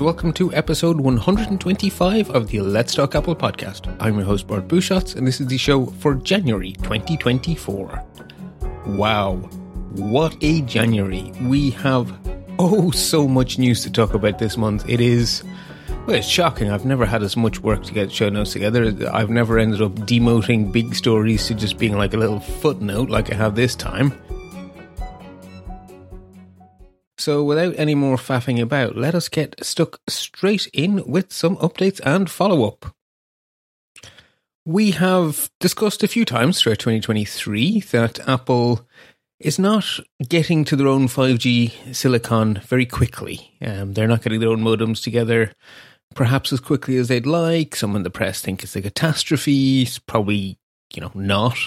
welcome to episode 125 of the Let's Talk Apple podcast. I'm your host, Bart Busschots, and this is the show for January 2024. Wow, what a January! We have oh so much news to talk about this month. It is. Well, it's shocking. I've never had as much work to get show notes together. I've never ended up demoting big stories to just being like a little footnote like I have this time. So, without any more faffing about, let us get stuck straight in with some updates and follow up. We have discussed a few times throughout 2023 that Apple is not getting to their own 5G silicon very quickly. Um, they're not getting their own modems together perhaps as quickly as they'd like. Some in the press think it's a catastrophe. It's probably, you know, not.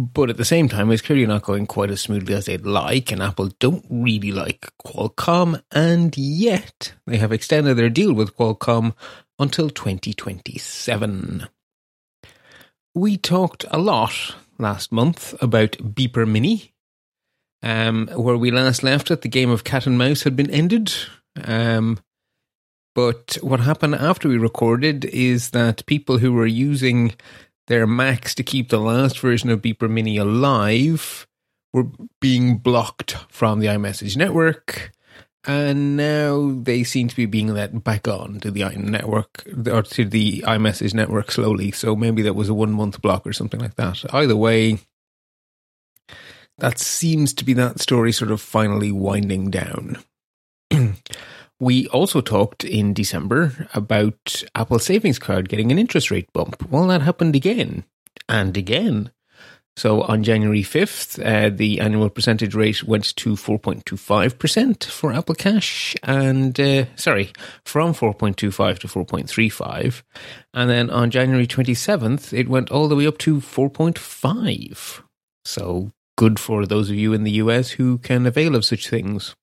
But at the same time, it's clearly not going quite as smoothly as they'd like, and Apple don't really like Qualcomm, and yet they have extended their deal with Qualcomm until 2027. We talked a lot last month about Beeper Mini. Um, where we last left it, the game of cat and mouse had been ended. Um, but what happened after we recorded is that people who were using their Macs to keep the last version of Beeper Mini alive were being blocked from the iMessage network. And now they seem to be being let back on to the network or to the iMessage network slowly. So maybe that was a one month block or something like that. Either way, that seems to be that story sort of finally winding down. We also talked in December about Apple Savings Card getting an interest rate bump. Well, that happened again and again. So on January 5th, uh, the annual percentage rate went to 4.25% for Apple Cash and, uh, sorry, from 4.25 to 4.35. And then on January 27th, it went all the way up to 4.5. So good for those of you in the US who can avail of such things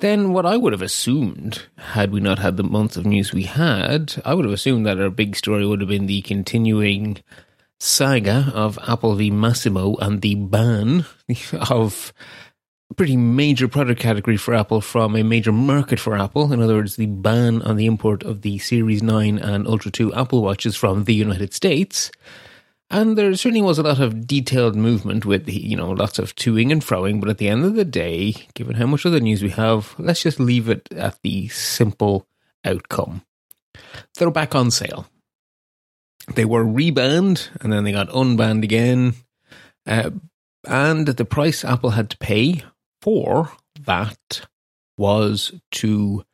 then what I would have assumed, had we not had the month of news we had, I would have assumed that our big story would have been the continuing saga of Apple v Masimo and the ban of a pretty major product category for Apple from a major market for Apple. In other words, the ban on the import of the Series 9 and Ultra 2 Apple Watches from the United States and there certainly was a lot of detailed movement with, you know, lots of toing and froing. But at the end of the day, given how much other news we have, let's just leave it at the simple outcome. They're back on sale. They were rebanned and then they got unbanned again. Uh, and the price Apple had to pay for that was to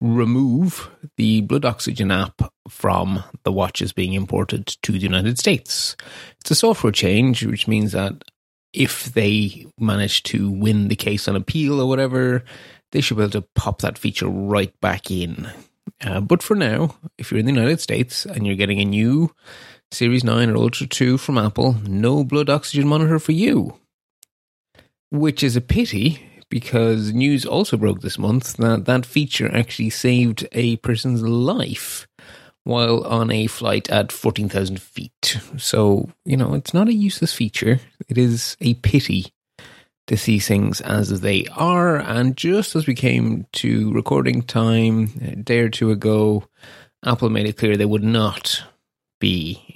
remove the blood oxygen app from the watches being imported to the United States. It's a software change, which means that if they manage to win the case on appeal or whatever, they should be able to pop that feature right back in. Uh, but for now, if you're in the United States and you're getting a new Series 9 or Ultra 2 from Apple, no blood oxygen monitor for you. Which is a pity because news also broke this month that that feature actually saved a person's life while on a flight at 14,000 feet. So, you know, it's not a useless feature. It is a pity to see things as they are. And just as we came to recording time a day or two ago, Apple made it clear they would not be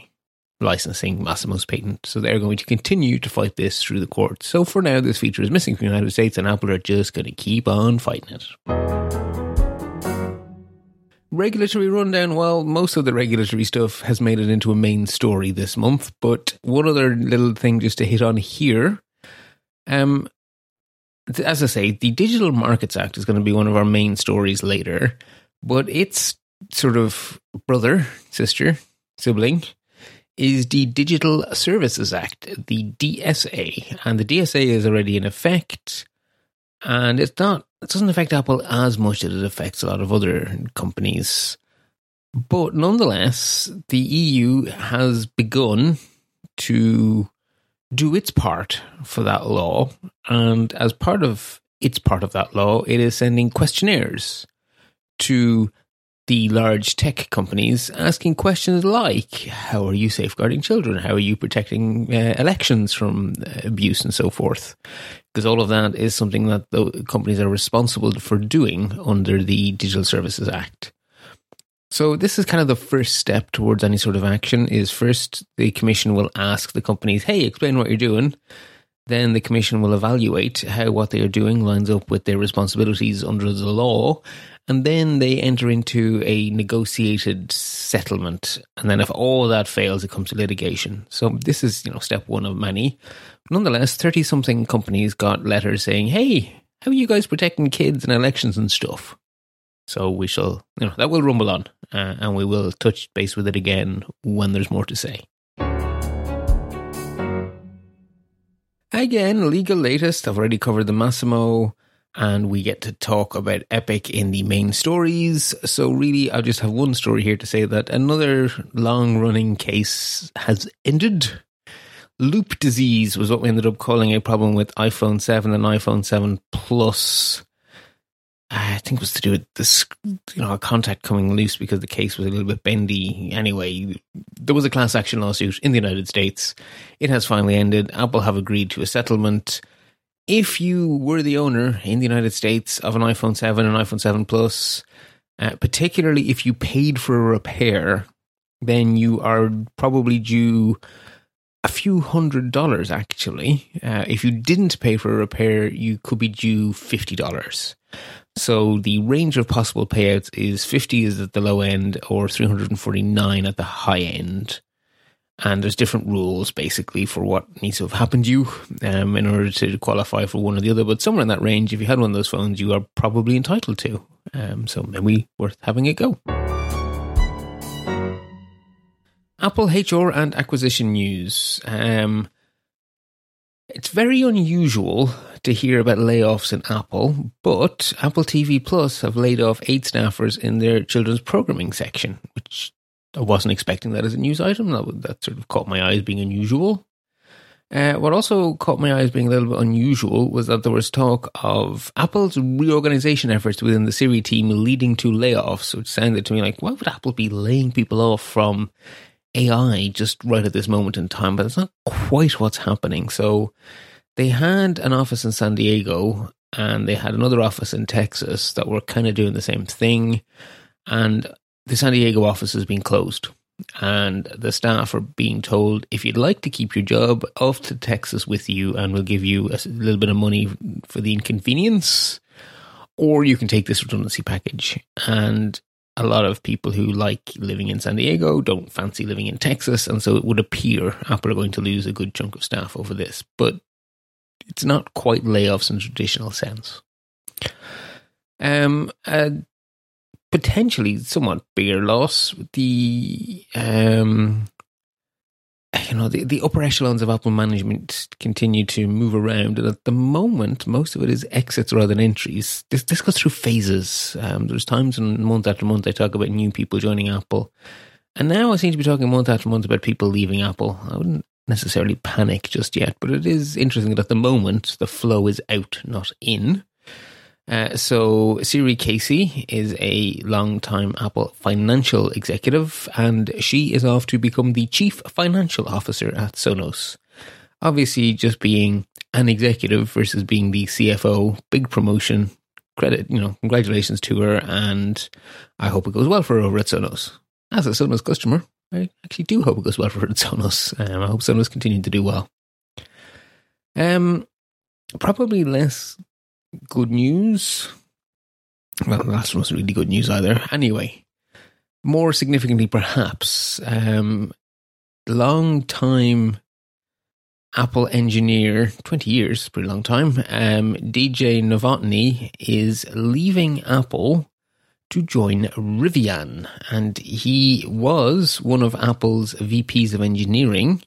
licensing Masimo's patent. So they're going to continue to fight this through the courts. So for now, this feature is missing from the United States, and Apple are just going to keep on fighting it. Regulatory rundown. Well, most of the regulatory stuff has made it into a main story this month, but one other little thing just to hit on here. Um, as I say, the Digital Markets Act is going to be one of our main stories later, but its sort of brother, sister, sibling is the Digital Services Act, the DSA. And the DSA is already in effect. And it's not, it doesn't affect Apple as much as it affects a lot of other companies. But nonetheless, the EU has begun to do its part for that law. And as part of its part of that law, it is sending questionnaires to the large tech companies asking questions like how are you safeguarding children? How are you protecting uh, elections from uh, abuse and so forth? Because all of that is something that the companies are responsible for doing under the digital services act. So this is kind of the first step towards any sort of action is first the commission will ask the companies hey explain what you're doing. Then the commission will evaluate how what they are doing lines up with their responsibilities under the law and then they enter into a negotiated settlement. And then if all that fails, it comes to litigation. So this is, you know, step one of many. Nonetheless, 30 something companies got letters saying, hey, how are you guys protecting kids and elections and stuff? So we shall, you know, that will rumble on uh, and we will touch base with it again when there's more to say. Again, legal latest. I've already covered the Masimo and we get to talk about Epic in the main stories. So, really, I just have one story here to say that another long running case has ended. Loop disease was what we ended up calling a problem with iPhone 7 and iPhone 7 Plus. I think it was to do with this, you know, a contact coming loose because the case was a little bit bendy. Anyway, there was a class action lawsuit in the United States. It has finally ended. Apple have agreed to a settlement if you were the owner in the United States of an iPhone 7 and iPhone 7 Plus, uh, particularly if you paid for a repair, then you are probably due a few hundred dollars actually. Uh, if you didn't pay for a repair, you could be due $50. So the range of possible payouts is 50 is at the low end or 349 at the high end and there's different rules basically for what needs to have happened to you um, in order to qualify for one or the other. But somewhere in that range, if you had one of those phones, you are probably entitled to. Um, so maybe worth having a go. Apple HR and acquisition news. Um, it's very unusual to hear about layoffs in Apple, but Apple TV Plus have laid off eight staffers in their children's programming section, which I wasn't expecting that as a news item. That, that sort of caught my eye as being unusual. Uh, what also caught my eye as being a little bit unusual was that there was talk of Apple's reorganization efforts within the Siri team leading to layoffs, which sounded to me like, why would Apple be laying people off from AI just right at this moment in time? But it's not quite what's happening. So they had an office in San Diego and they had another office in Texas that were kind of doing the same thing. And the San Diego office has been closed, and the staff are being told if you'd like to keep your job, off to Texas with you, and we'll give you a little bit of money for the inconvenience, or you can take this redundancy package. And a lot of people who like living in San Diego don't fancy living in Texas, and so it would appear Apple are going to lose a good chunk of staff over this, but it's not quite layoffs in traditional sense. Um, uh, potentially somewhat bigger loss. The um, you know the, the upper echelons of Apple management continue to move around, and at the moment, most of it is exits rather than entries. This this goes through phases. Um, there's times when month after month I talk about new people joining Apple, and now I seem to be talking month after month about people leaving Apple. I wouldn't necessarily panic just yet, but it is interesting that at the moment the flow is out, not in. Uh, so, Saori Casey is a long-time Apple financial executive, and she is off to become the chief financial officer at Sonos. Obviously, just being an executive versus being the CFO, big promotion. Credit, you know, congratulations to her, and I hope it goes well for her over at Sonos. As a Sonos customer, I actually do hope it goes well for Sonos. Um, I hope Sonos continue to do well. Um, probably less good news. Well, the last one was really good news either. Anyway, more significantly, perhaps, um, long time Apple engineer, 20 years, pretty long time, um, DJ Novotny is leaving Apple to join Rivian. And he was one of Apple's VPs of engineering.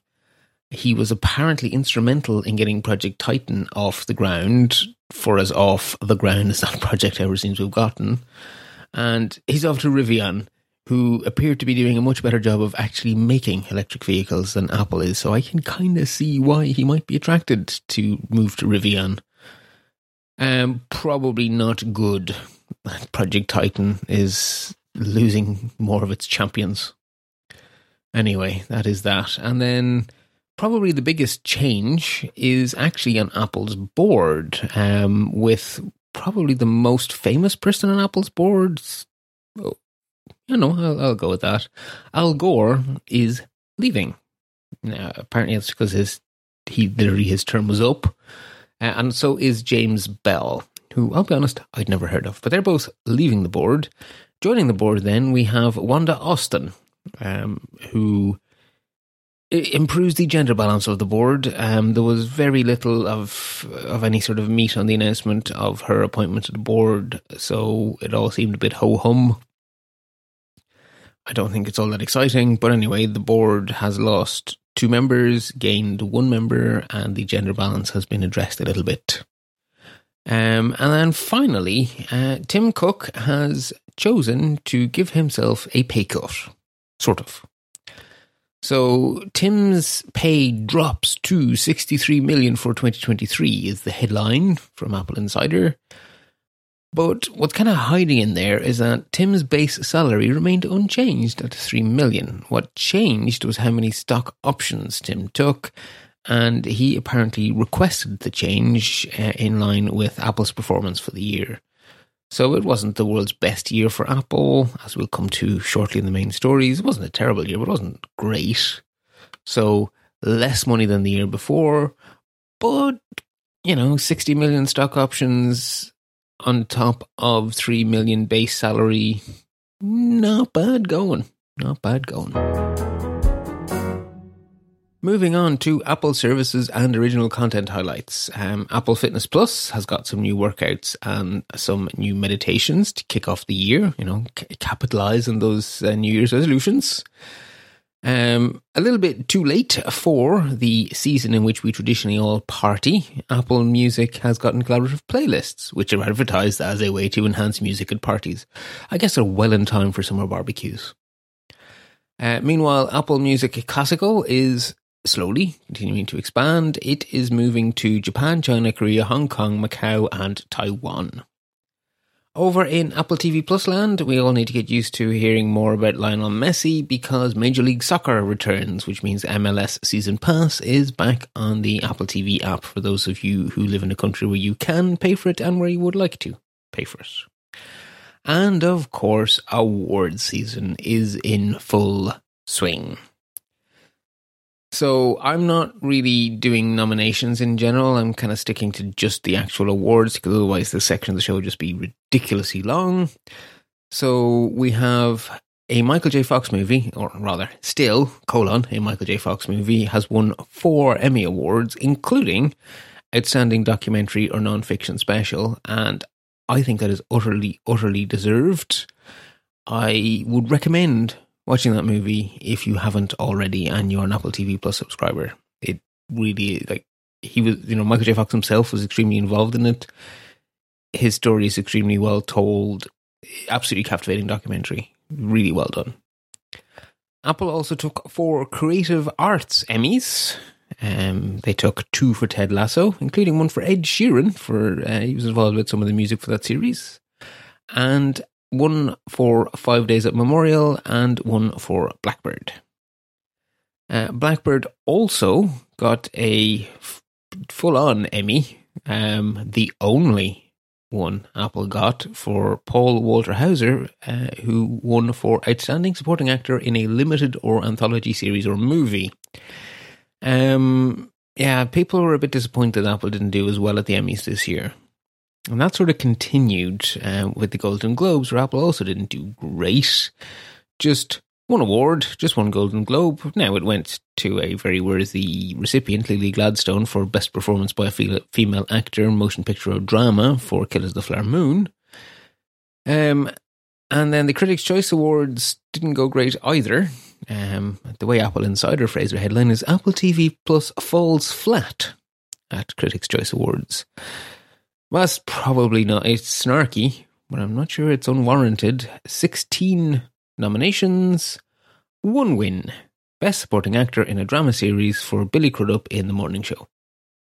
He was apparently instrumental in getting Project Titan off the ground for us off the ground as that project ever seems to have gotten. And he's off to Rivian, who appeared to be doing a much better job of actually making electric vehicles than Apple is. So I can kind of see why he might be attracted to move to Rivian. Um, probably not good. Project Titan is losing more of its champions. Anyway, that is that. And then probably the biggest change is actually on Apple's board, um, with probably the most famous person on Apple's board. Oh, you know, I'll, I'll go with that. Al Gore is leaving. Now, apparently, it's because his he literally his term was up, uh, and so is James Bell, who I'll be honest, I'd never heard of. But they're both leaving the board. Joining the board, then we have Wanda Austin, um, who improves the gender balance of the board. Um, there was very little of of any sort of meat on the announcement of her appointment to the board, so it all seemed a bit ho hum. I don't think it's all that exciting, but anyway, the board has lost two members, gained one member, and the gender balance has been addressed a little bit. Um, and then finally, uh, Tim Cook has chosen to give himself a pay cut, sort of. So Tim's pay drops to 63 million for 2023 is the headline from Apple Insider. But what's kind of hiding in there is that Tim's base salary remained unchanged at 3 million. What changed was how many stock options Tim took, and he apparently requested the change uh, in line with Apple's performance for the year. So it wasn't the world's best year for Apple, as we'll come to shortly in the main stories. It wasn't a terrible year, but it wasn't great. So less money than the year before, but you know, 60 million stock options on top of 3 million base salary. Not bad going. Not bad going. Moving on to Apple services and original content highlights. Um, Apple Fitness Plus has got some new workouts and some new meditations to kick off the year, you know, c- capitalize on those uh, New Year's resolutions. Um, a little bit too late for the season in which we traditionally all party. Apple Music has gotten collaborative playlists, which are advertised as a way to enhance music at parties. I guess they're well in time for summer barbecues. Uh, meanwhile, Apple Music Classical is slowly continuing to expand. It is moving to Japan, China, Korea, Hong Kong, Macau, and Taiwan. Over in Apple TV Plus land, we all need to get used to hearing more about Lionel Messi because Major League Soccer returns, which means MLS Season Pass is back on the Apple TV app for those of you who live in a country where you can pay for it and where you would like to pay for it. And of course, award season is in full swing. So I'm not really doing nominations in general. I'm kind of sticking to just the actual awards because otherwise the section of the show would just be ridiculously long. So we have a Michael J. Fox movie, or rather, still, colon, a Michael J. Fox movie has won four Emmy Awards, including Outstanding Documentary or Nonfiction Special, and I think that is utterly, utterly deserved. I would recommend watching that movie if you haven't already and you're an Apple TV Plus subscriber. It really like he was, you know, Michael J. Fox himself was extremely involved in it. His story is extremely well told, absolutely captivating documentary, really well done. Apple also took four Creative Arts Emmys. Um, they took two for Ted Lasso, including one for Ed Sheeran for uh, he was involved with some of the music for that series, and one for Five Days at Memorial, and one for Blackbird. Uh, Blackbird also got a f- full on Emmy, um, the only one Apple got for Paul Walter Hauser, uh, who won for Outstanding Supporting Actor in a Limited or Anthology Series or Movie. Um, yeah, people were a bit disappointed Apple didn't do as well at the Emmys this year. And that sort of continued uh, with the Golden Globes, where Apple also didn't do great. Just one award, just one Golden Globe. Now it went to a very worthy recipient, Lily Gladstone, for Best Performance by a Female Actor, Motion Picture or Drama for Killers of the Flower Moon. Um, and then the Critics' Choice Awards didn't go great either. Um, the way Apple Insider phrased their headline is Apple TV Plus falls flat at Critics' Choice Awards. That's probably not. It's snarky, but I'm not sure it's unwarranted. 16 nominations, one win. Best Supporting Actor in a Drama Series for Billy Crudup in The Morning Show.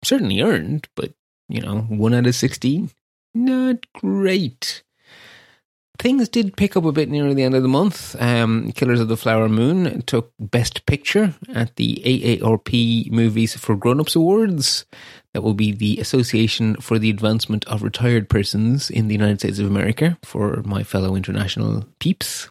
Certainly earned, but, you know, one out of 16? Not great. things did pick up a bit near the end of the month. Um, Killers of the Flower Moon took Best Picture at the AARP Movies for Grown-Ups Awards. That will be the Association for the Advancement of Retired Persons in the United States of America for my fellow international peeps.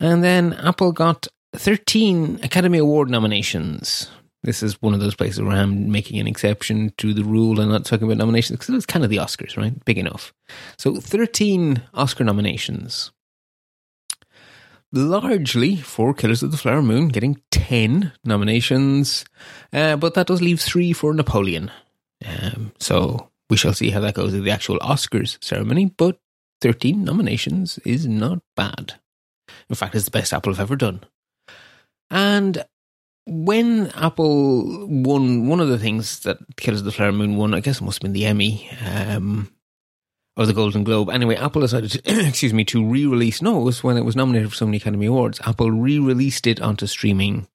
And then Apple got 13 Academy Award nominations. This is one of those places where I'm making an exception to the rule and not talking about nominations because it's kind of the Oscars, right? Big enough. So 13 Oscar nominations. Largely for Killers of the Flower Moon, getting 10 nominations, uh, but that does leave three for Napoleon. Um, so we shall see how that goes at the actual Oscars ceremony, but 13 nominations is not bad. In fact, it's the best Apple have ever done. And when Apple won, one of the things that Killers of the Flower Moon won, I guess it must have been the Emmy um, or the Golden Globe. Anyway, Apple decided to, excuse me, to re-release. No, it was when it was nominated for so many Academy Awards. Apple re-released it onto streaming.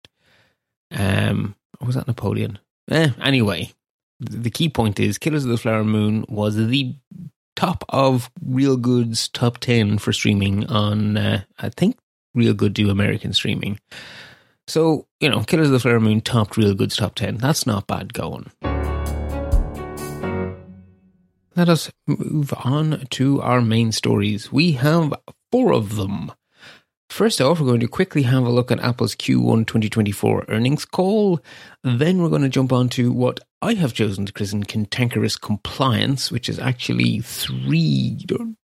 Um, was that Napoleon? Eh, anyway, the key point is Killers of the Flower Moon was the top of Reelgood's top 10 for streaming on, uh, I think Reelgood do American streaming. So, you know, Killers of the Flower Moon topped Reelgood's top 10. That's not bad going. Let us move on to our main stories. We have four of them. First off, we're going to quickly have a look at Apple's Q1 2024 earnings call. Then we're going to jump on to what I have chosen to christen cantankerous compliance, which is actually three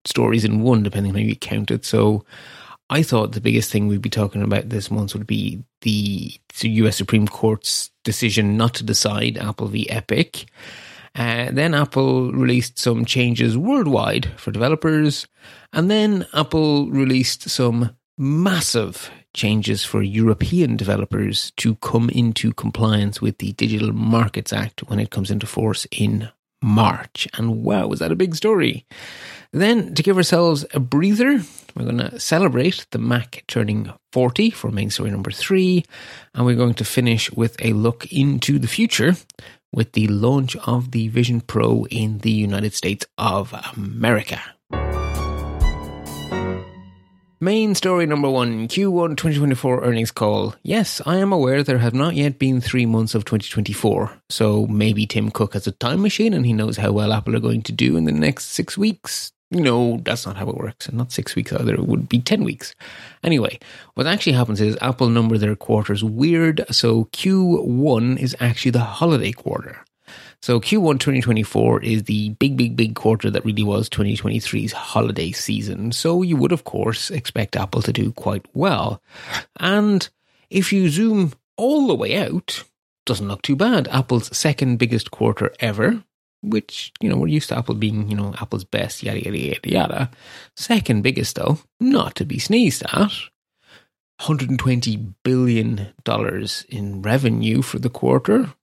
stories in one, depending on how you count it. So I thought the biggest thing we'd be talking about this month would be the US Supreme Court's decision not to decide Apple v Epic. Uh, then Apple released some changes worldwide for developers. And then Apple released some massive changes for European developers to come into compliance with the Digital Markets Act when it comes into force in March. And wow, was that a big story! Then, to give ourselves a breather, we're going to celebrate the Mac turning 40 for main story number three. And we're going to finish with a look into the future with the launch of the Vision Pro in the United States of America. Main story number one Q1 2024 earnings call. Yes, I am aware there have not yet been three months of 2024, so maybe Tim Cook has a time machine and he knows how well Apple are going to do in the next six weeks. No, that's not how it works, and not six weeks either. It would be 10 weeks. Anyway, what actually happens is Apple number their quarters weird, so Q1 is actually the holiday quarter. So Q1 2024 is the big, big, big quarter that really was 2023's holiday season. So you would, of course, expect Apple to do quite well. And if you zoom all the way out, doesn't look too bad. Apple's second biggest quarter ever, which, you know, we're used to Apple being, you know, Apple's best, yada, yada, yada, yada. Second biggest, though, not to be sneezed at. $120 billion in revenue for the quarter,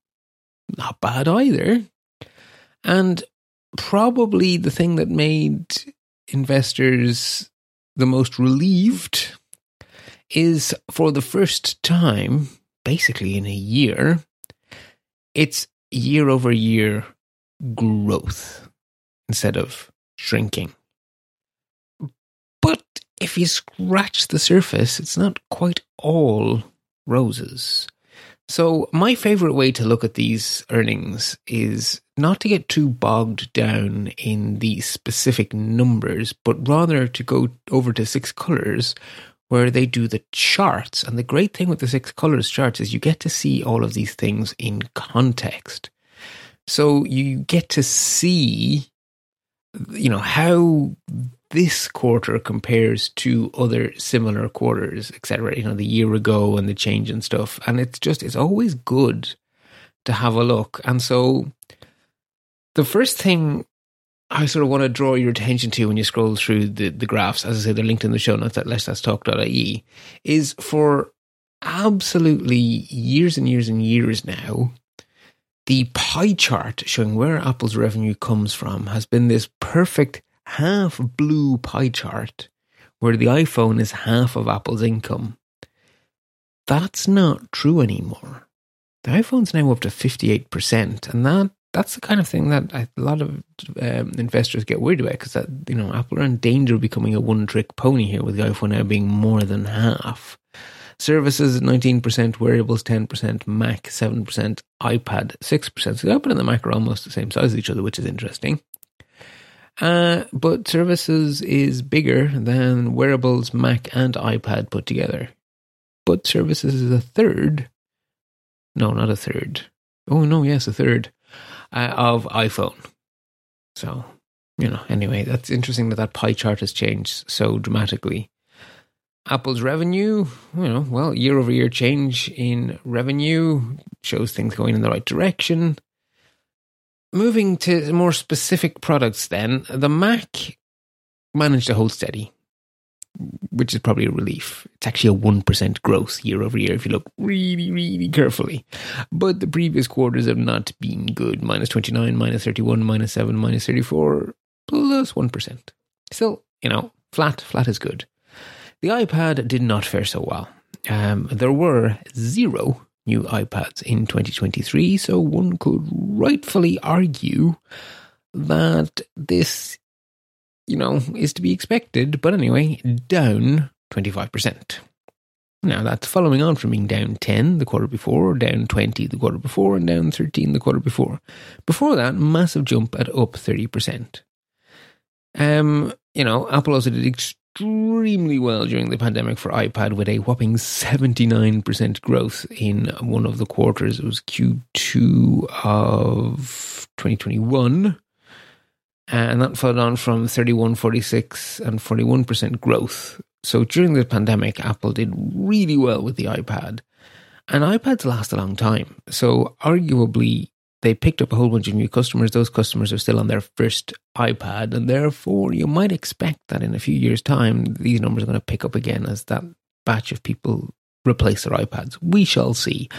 not bad either. And probably the thing that made investors the most relieved is for the first time, basically in a year, it's year over year growth instead of shrinking. But if you scratch the surface, it's not quite all roses. So, my favorite way to look at these earnings is not to get too bogged down in the specific numbers, but rather to go over to six colors where they do the charts. And the great thing with the six colors charts is you get to see all of these things in context. So, you get to see, you know, how this quarter compares to other similar quarters, etc. You know, the year ago and the change and stuff. And it's just, it's always good to have a look. And so the first thing I sort of want to draw your attention to when you scroll through the, the graphs, as I say, they're linked in the show notes at lets-talk.ie, is for absolutely years and years and years now, the pie chart showing where Apple's revenue comes from has been this perfect half blue pie chart where the iPhone is half of Apple's income. That's not true anymore. The iPhone's now up to 58%, and that that's the kind of thing that a lot of um, investors get worried about because that you know Apple are in danger of becoming a one-trick pony here with the iPhone now being more than half. Services 19%, wearables 10%, Mac 7%, iPad 6%. So the iPad and the Mac are almost the same size as each other, which is interesting. Uh, but services is bigger than wearables, Mac, and iPad put together. But services is a third. No, not a third. Oh, no, yes, a third uh, of iPhone. So, you know, anyway, that's interesting that that pie chart has changed so dramatically. Apple's revenue, you know, well, year over year change in revenue shows things going in the right direction. Moving to more specific products, then, the Mac managed to hold steady, which is probably a relief. It's actually a 1% growth year over year if you look really, really carefully. But the previous quarters have not been good minus 29, minus 31, minus 7, minus 34, plus 1. Still, you know, flat, flat is good. The iPad did not fare so well. Um, there were zero new iPads in 2023, so one could rightfully argue that this, you know, is to be expected, but anyway, down 25%. Now, that's following on from being down 10 the quarter before, down 20 the quarter before, and down 13 the quarter before. Before that, massive jump at up 30%. Um, you know, Apple also did extremely well during the pandemic for iPad with a whopping 79% growth in one of the quarters. It was Q2 of 2021. And that followed on from 31, 46, and 41% growth. So during the pandemic, Apple did really well with the iPad. And iPads last a long time. So arguably, they picked up a whole bunch of new customers. Those customers are still on their first iPad, and therefore you might expect that in a few years' time, these numbers are going to pick up again as that batch of people replace their iPads. We shall see.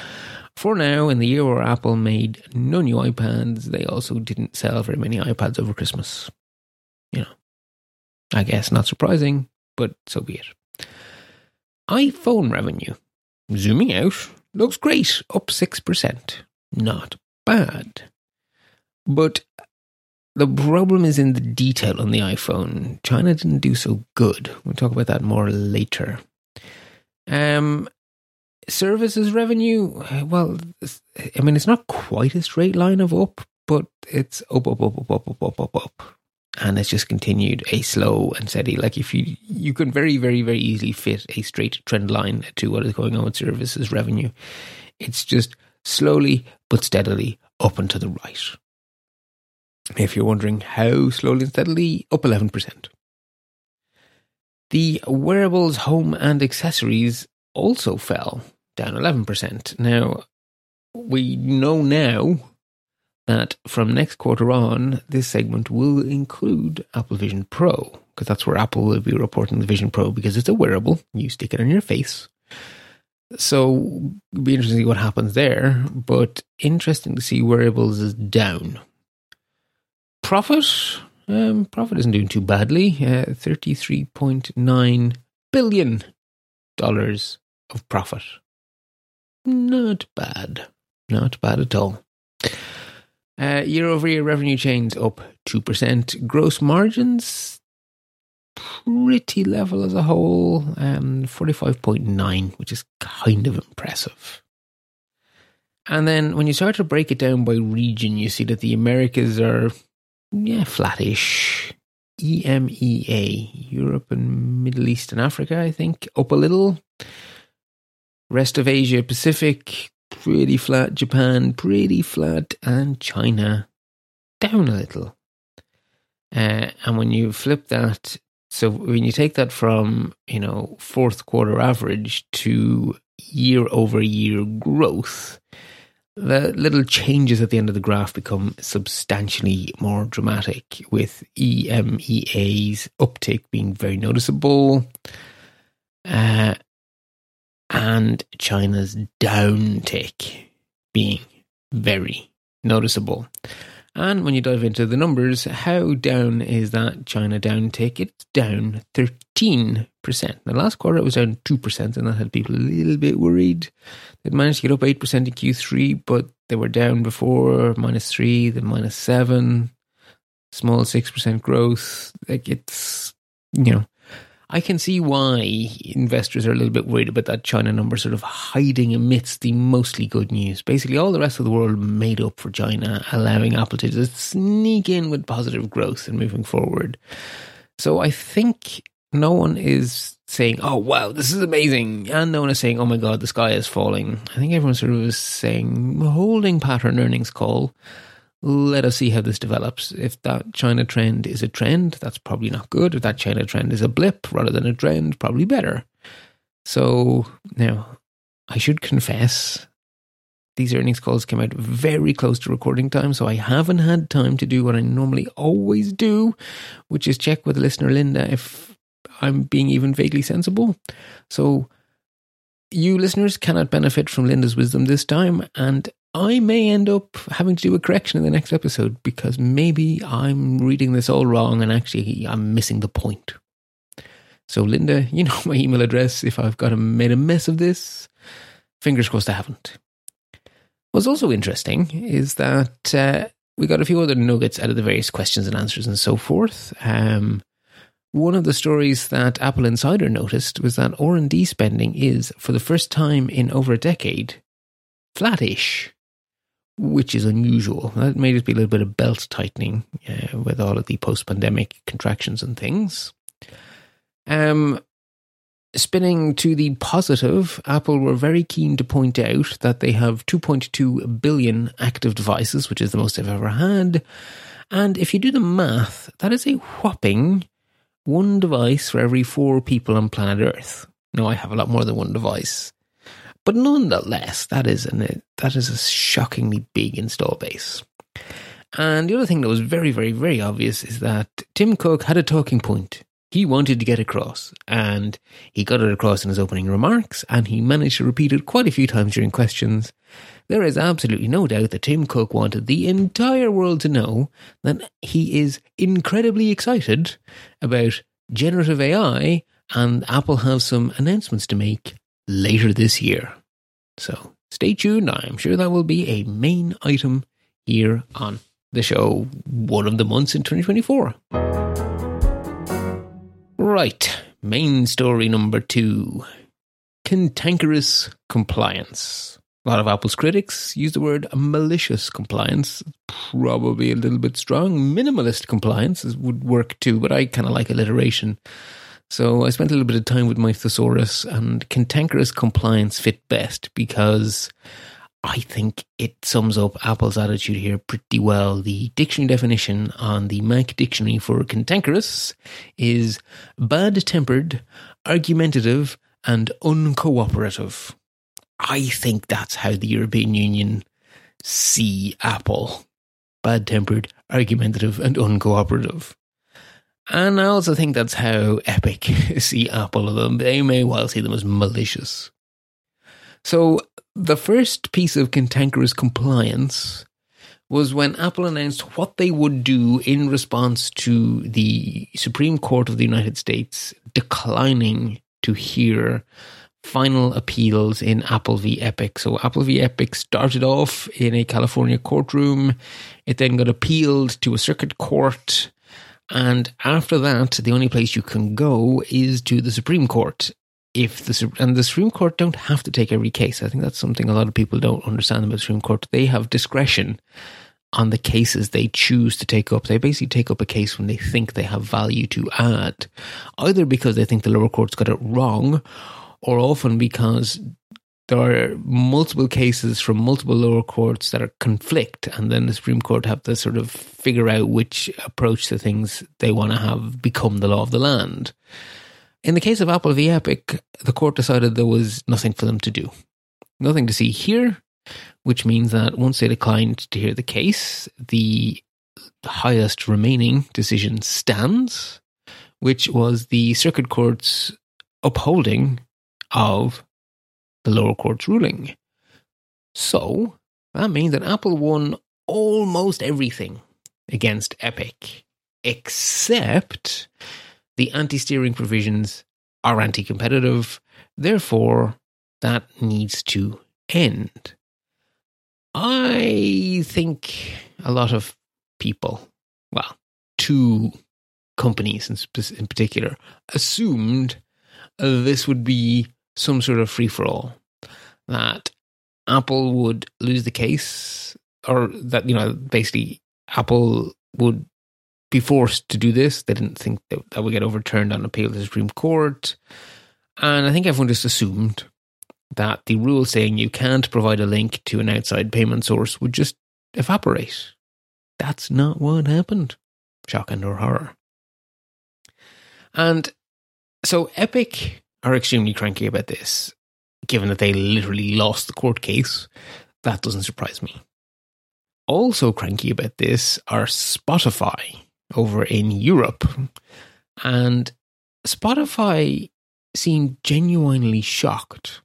For now, in the year where Apple made no new iPads, they also didn't sell very many iPads over Christmas. You know, I guess not surprising, but so be it. iPhone revenue, zooming out, looks great, up 6%. Not bad. But the problem is in the detail on the iPhone. China didn't do so good. We'll talk about that more later. Um, services revenue, well, I mean, it's not quite a straight line of up, but it's up, up, up, up, up, up, up, up, up. And it's just continued a slow and steady. Like if you, you can very, very, very easily fit a straight trend line to what is going on with services revenue. It's just slowly but steadily up and to the right. If you're wondering how slowly and steadily, up 11%. The wearables, home, and accessories also fell down 11%. Now, we know now that from next quarter on, this segment will include Apple Vision Pro, because that's where Apple will be reporting the Vision Pro because it's a wearable. You stick it on your face. So it'll be interesting to see what happens there, but interesting to see wearables is down. Profit, um, profit isn't doing too badly. Uh, Thirty-three point nine billion dollars of profit. Not bad, not bad at all. Uh, year over year revenue chains up two percent. Gross margins pretty level as a whole, and 45.9, which is kind of impressive. And then when you start to break it down by region, you see that the Americas are, yeah, flattish. EMEA, Europe and Middle East and Africa, I think, up a little. Rest of Asia Pacific, pretty flat. Japan, pretty flat. And China, down a little. Uh, and when you flip that so when you take that from, you know, fourth quarter average to year over year growth, the little changes at the end of the graph become substantially more dramatic, with EMEA's uptick being very noticeable, uh, and China's downtick being very noticeable. And when you dive into the numbers, how down is that China down tick? It's down 13%. The last quarter it was down 2%, and that had people a little bit worried. They'd managed to get up 8% in Q3, but They were down before minus three, then minus seven, small 6% growth. Like it's, you know, I can see why investors are a little bit worried about that China number sort of hiding amidst the mostly good news. Basically, all the rest of the world made up for China, allowing Apple to just sneak in with positive growth and moving forward. So I think no one is saying, oh, wow, this is amazing. And no one is saying, oh my God, the sky is falling. I think everyone sort of is saying, holding pattern earnings call let us see how this develops. If that China trend is a trend, that's probably not good. If that China trend is a blip rather than a trend, probably better. So now, I should confess, these earnings calls came out very close to recording time, so I haven't had time to do what I normally always do, which is check with listener Linda if I'm being even vaguely sensible. So you listeners cannot benefit from Linda's wisdom this time, and I may end up having to do a correction in the next episode because maybe I'm reading this all wrong and actually I'm missing the point. So, Linda, you know my email address if I've got a, made a mess of this. Fingers crossed I haven't. What's also interesting is that uh, we got a few other nuggets out of the various questions and answers and so forth. Um, one of the stories that Apple Insider noticed was that R&D spending is, for the first time in over a decade, flattish which is unusual. That may just be a little bit of belt tightening uh, with all of the post pandemic contractions and things. Um, spinning to the positive, Apple were very keen to point out that they have 2.2 billion active devices, which is the most they've ever had. And if you do the math, that is a whopping one device for every four people on planet Earth. Now, I have a lot more than one device. But nonetheless, that is an that is a shockingly big install base. And the other thing that was very, very, very obvious is that Tim Cook had a talking point he wanted to get across, and he got it across in his opening remarks, and he managed to repeat it quite a few times during questions. There is absolutely no doubt that Tim Cook wanted the entire world to know that he is incredibly excited about generative AI, and Apple have some announcements to make later this year. So stay tuned. I'm sure that will be a main item here on the show, one of the months in 2024. Right, main story number two cantankerous compliance. A lot of Apple's critics use the word malicious compliance. Probably a little bit strong. Minimalist compliance would work too, but I kind of like alliteration. So I spent a little bit of time with my thesaurus, and cantankerous compliance fit best because I think it sums up Apple's attitude here pretty well. The dictionary definition on the Mac dictionary for cantankerous is bad tempered, argumentative, and uncooperative. I think that's how the European Union see Apple bad tempered, argumentative, and uncooperative. And I also think that's how Epic see Apple. Them They may well see them as malicious. So the first piece of cantankerous compliance was when Apple announced what they would do in response to the Supreme Court of the United States declining to hear final appeals in Apple v. Epic. So Apple v. Epic started off in a California courtroom. It then got appealed to a circuit court. And after that, the only place you can go is to the Supreme Court. If the and the Supreme Court don't have to take every case. I think that's something a lot of people don't understand about the Supreme Court. They have discretion on the cases they choose to take up. They basically take up a case when they think they have value to add, either because they think the lower courts got it wrong, or often because there are multiple cases from multiple lower courts that are conflict, and then the Supreme Court have to sort of figure out which approach to things they want to have become the law of the land. In the case of Apple v. Epic, the court decided there was nothing for them to do. Nothing to see here, which means that once they declined to hear the case, the highest remaining decision stands, which was the circuit court's upholding of the lower court's ruling. So that means that Apple won almost everything against Epic, except the anti steering provisions are anti competitive. Therefore, that needs to end. I think a lot of people, well, two companies in, in particular, assumed this would be some sort of free for all. That Apple would lose the case, or that, you know, basically Apple would be forced to do this. They didn't think that, that would get overturned on appeal to the Supreme Court. And I think everyone just assumed that the rule saying you can't provide a link to an outside payment source would just evaporate. That's not what happened. Shock and horror. And so Epic are extremely cranky about this, given that they literally lost the court case. That doesn't surprise me. Also cranky about this are Spotify over in Europe. And Spotify seemed genuinely shocked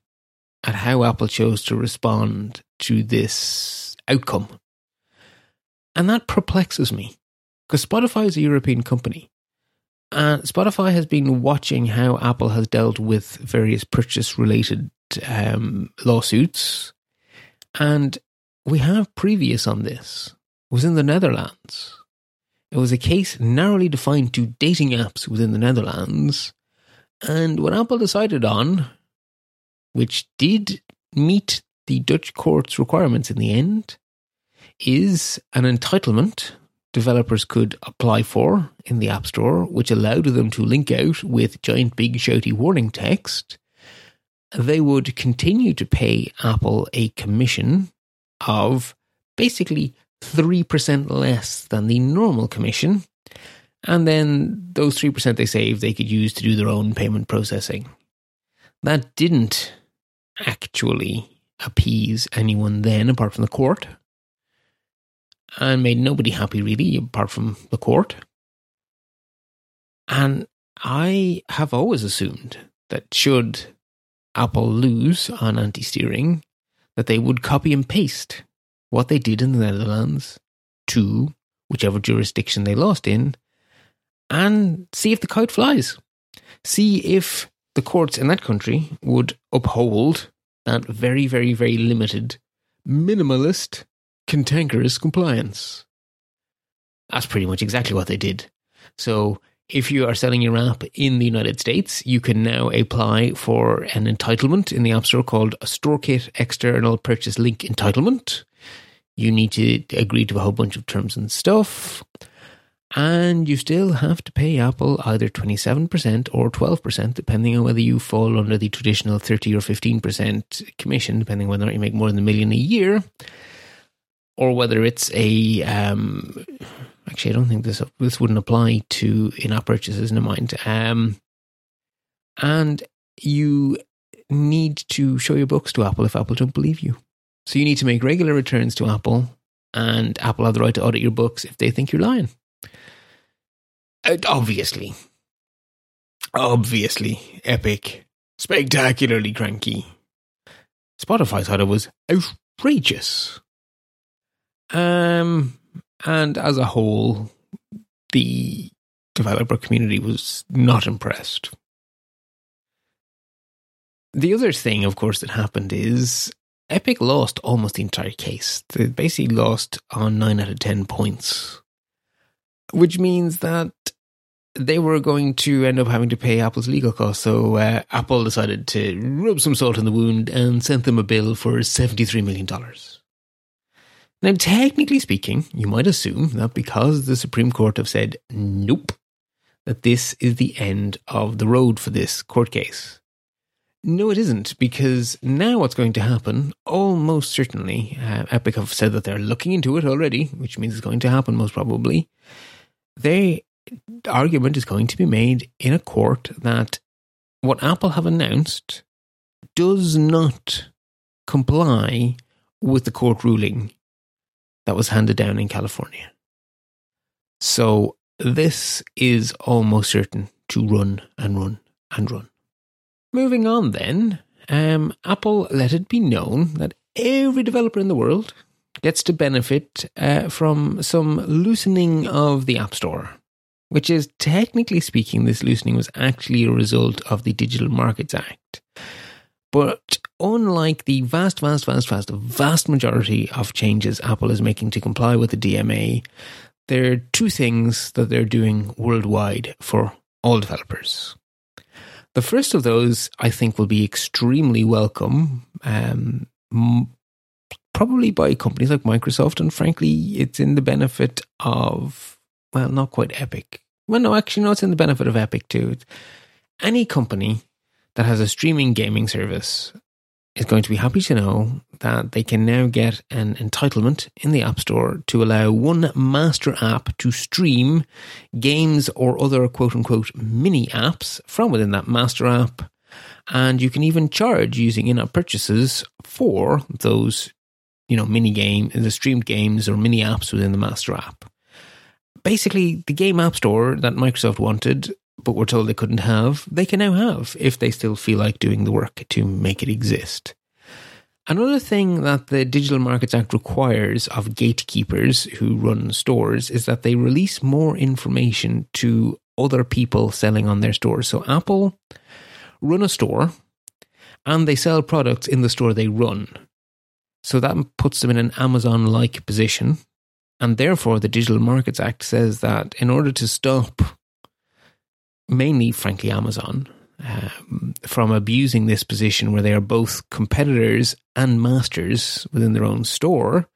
at how Apple chose to respond to this outcome. And that perplexes me because Spotify is a European company. And Spotify has been watching how Apple has dealt with various purchase related um, lawsuits. And we have previous on this. It was in the Netherlands. It was a case narrowly defined to dating apps within the Netherlands. And what Apple decided on, which did meet the Dutch court's requirements in the end, is an entitlement developers could apply for in the App Store, which allowed them to link out with giant, big, shouty warning text. They would continue to pay Apple a commission of basically 3% less than the normal commission. And then those 3% they save, they could use to do their own payment processing. That didn't actually appease anyone then, apart from the court, and made nobody happy, really, apart from the court. And I have always assumed that should Apple lose on anti steering, that they would copy and paste what they did in the Netherlands to whichever jurisdiction they lost in and see if the kite flies. See if the courts in that country would uphold that very, very, very limited, minimalist, cantankerous compliance. That's pretty much exactly what they did. So if you are selling your app in the United States, you can now apply for an entitlement in the App Store called a StoreKit External Purchase Link Entitlement. You need to agree to a whole bunch of terms and stuff. And you still have to pay Apple either 27% or 12%, depending on whether you fall under the traditional 30 or 15% commission, depending on whether you make more than a million a year, or whether it's a. Um, actually, I don't think this this wouldn't apply to in-app purchases. in Never mind. Um, and you need to show your books to Apple if Apple don't believe you. So you need to make regular returns to Apple, and Apple have the right to audit your books if they think you're lying. Obviously. Obviously. Epic. Spectacularly cranky. Spotify thought it was outrageous. Um, and as a whole, the developer community was not impressed. The other thing, of course, that happened is Epic lost almost the entire case. They basically lost on 9 out of 10 points, which means that they were going to end up having to pay Apple's legal costs. So uh, Apple decided to rub some salt in the wound and sent them a bill for $73 million. Now, technically speaking, you might assume that because the Supreme Court have said nope, that this is the end of the road for this court case. No, it isn't, because now what's going to happen, almost certainly, uh, Epic have said that they're looking into it already, which means it's going to happen most probably. Their argument is going to be made in a court that what Apple have announced does not comply with the court ruling that was handed down in California. So this is almost certain to run and run and run. Moving on, then, um, Apple let it be known that every developer in the world gets to benefit uh, from some loosening of the App Store, which is technically speaking, this loosening was actually a result of the Digital Markets Act. But unlike the vast, vast, vast, vast, vast majority of changes Apple is making to comply with the DMA, there are two things that they're doing worldwide for all developers. The first of those, I think, will be extremely welcome, um, probably by companies like Microsoft, and frankly, it's in the benefit of, well, not quite Epic. Well, no, actually, no, it's in the benefit of Epic too. Any company that has a streaming gaming service is going to be happy to know that they can now get an entitlement in the App Store to allow one master app to stream games or other quote unquote mini apps from within that master app. And you can even charge using in app purchases for those, you know, mini game, the streamed games or mini apps within the master app. Basically, the game app store that Microsoft wanted but were told they couldn't have, they can now have if they still feel like doing the work to make it exist. Another thing that the Digital Markets Act requires of gatekeepers who run stores is that they release more information to other people selling on their stores. So Apple run a store and they sell products in the store they run. So that puts them in an Amazon like position. And therefore, the Digital Markets Act says that in order to stop mainly, frankly, Amazon, um, from abusing this position where they are both competitors and masters within their own store,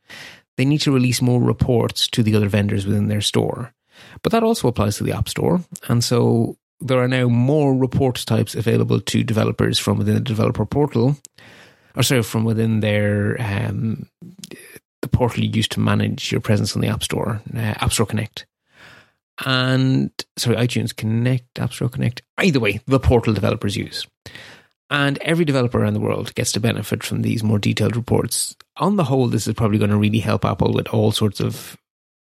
they need to release more reports to the other vendors within their store. But that also applies to the App Store. And so there are now more report types available to developers from within the developer portal, or sorry, from within their um, the portal you use to manage your presence on the App Store, uh, App Store Connect and sorry, iTunes Connect, App Store Connect, either way, the portal developers use. And every developer around the world gets to benefit from these more detailed reports. On the whole, this is probably going to really help Apple with all sorts of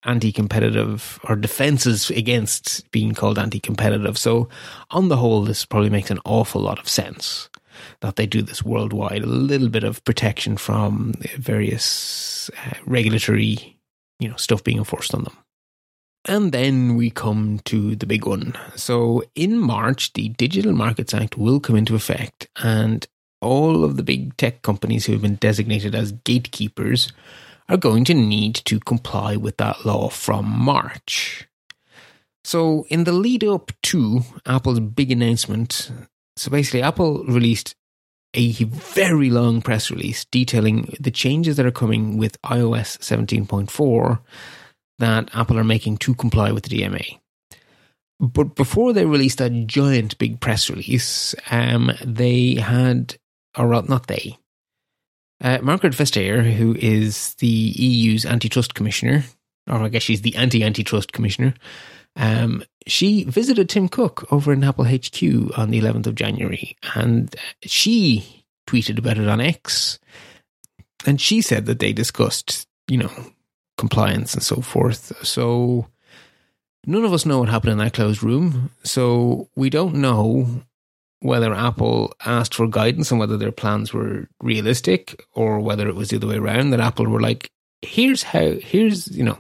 anti competitive or defenses against being called anti competitive. So, on the whole, this probably makes an awful lot of sense that they do this worldwide. A little bit of protection from various uh, regulatory, you know, stuff being enforced on them. And then we come to the big one. So in March, the Digital Markets Act will come into effect, and all of the big tech companies who have been designated as gatekeepers are going to need to comply with that law from March. So, in the lead up to Apple's big announcement, so basically, Apple released a very long press release detailing the changes that are coming with iOS 17.4 that Apple are making to comply with the DMA. But before they released that giant big press release, um, they had, or not they, uh, Margaret Vestager, who is the EU's antitrust commissioner, or I guess she's the anti antitrust commissioner, um, she visited Tim Cook over in Apple HQ on the 11th of January, and she tweeted about it on X. And she said that they discussed, you know, compliance and so forth. So none of us know what happened in that closed room. So we don't know whether Apple asked for guidance on whether their plans were realistic or whether it was the other way around that Apple were like, here's how, here's, you know,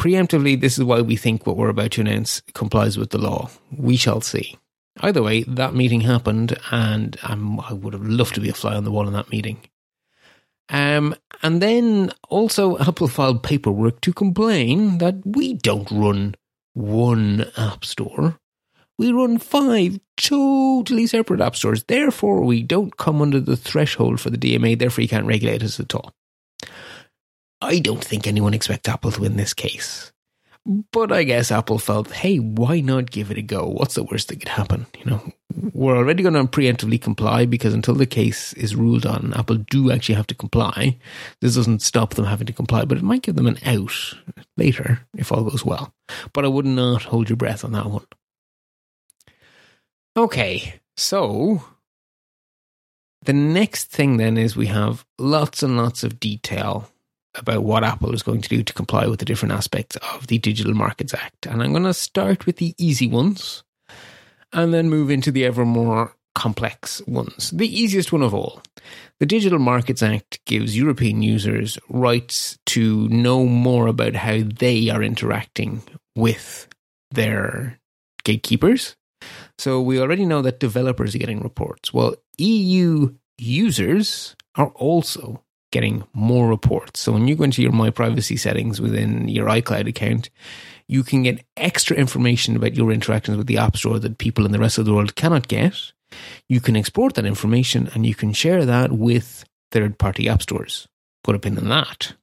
preemptively, this is why we think what we're about to announce complies with the law. We shall see. Either way, that meeting happened, and I would have loved to be a fly on the wall in that meeting. Um, and then also Apple filed paperwork to complain that we don't run one app store. We run five totally separate app stores. Therefore, we don't come under the threshold for the DMA. Therefore, you can't regulate us at all. I don't think anyone expects Apple to win this case. But I guess Apple felt, hey, why not give it a go? What's the worst that could happen? You know, we're already going to preemptively comply because until the case is ruled on, Apple do actually have to comply. This doesn't stop them having to comply, but it might give them an out later if all goes well. But I would not hold your breath on that one. Okay, so the next thing then is we have lots and lots of detail about what Apple is going to do to comply with the different aspects of the Digital Markets Act. And I'm going to start with the easy ones and then move into the ever more complex ones. The easiest one of all. The Digital Markets Act gives European users rights to know more about how they are interacting with their gatekeepers. So we already know that developers are getting reports. Well, EU users are also getting more reports. So when you go into your My Privacy settings within your iCloud account, you can get extra information about your interactions with the App Store that people in the rest of the world cannot get. You can export that information and you can share that with third party app stores. Put a pin in that.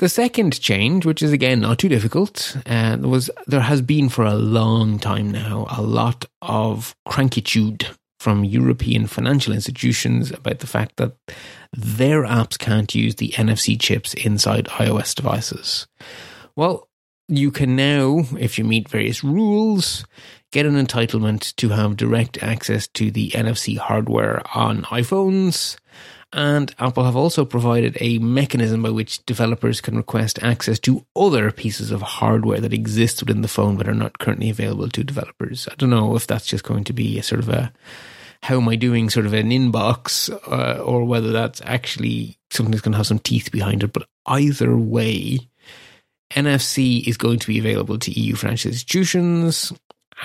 The second change, which is again not too difficult, uh, was there has been for a long time now a lot of crankitude from European financial institutions about the fact that their apps can't use the NFC chips inside iOS devices. Well, you can now, if you meet various rules, get an entitlement to have direct access to the NFC hardware on iPhones. And Apple have also provided a mechanism by which developers can request access to other pieces of hardware that exist within the phone but are not currently available to developers. I don't know if that's just going to be a sort of a how am I doing sort of an inbox uh, or whether that's actually something that's going to have some teeth behind it. But either way, NFC is going to be available to EU financial institutions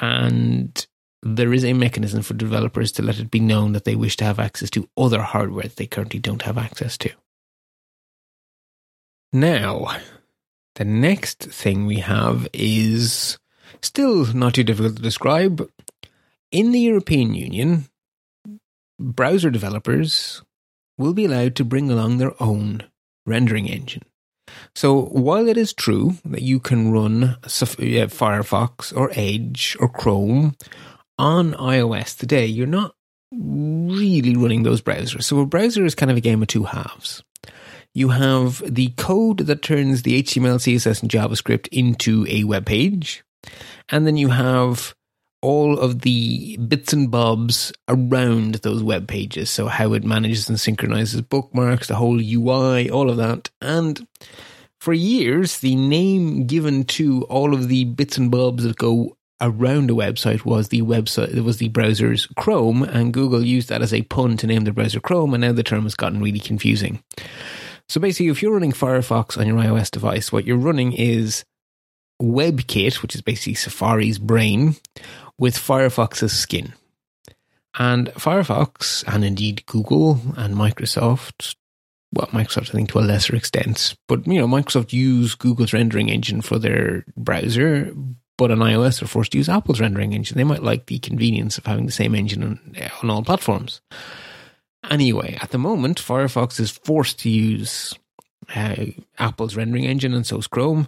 and there is a mechanism for developers to let it be known that they wish to have access to other hardware that they currently don't have access to. Now, the next thing we have is still not too difficult to describe. In the European Union, browser developers will be allowed to bring along their own rendering engine. So while it is true that you can run Firefox or Edge or Chrome on iOS today, you're not really running those browsers. So a browser is kind of a game of two halves. You have the code that turns the HTML, CSS, and JavaScript into a web page. And then you have all of the bits and bobs around those web pages. So, how it manages and synchronizes bookmarks, the whole UI, all of that. And for years, the name given to all of the bits and bobs that go around a website was the website, it was the browser's Chrome, and Google used that as a pun to name the browser Chrome, and now the term has gotten really confusing. So basically, if you're running Firefox on your iOS device, what you're running is WebKit, which is basically Safari's brain, with Firefox's skin. And Firefox, and indeed Google and Microsoft, well, Microsoft, I think to a lesser extent, but you know, Microsoft use Google's rendering engine for their browser, but on iOS they're forced to use Apple's rendering engine. They might like the convenience of having the same engine on, on all platforms. Anyway, at the moment, Firefox is forced to use uh, Apple's rendering engine, and so is Chrome.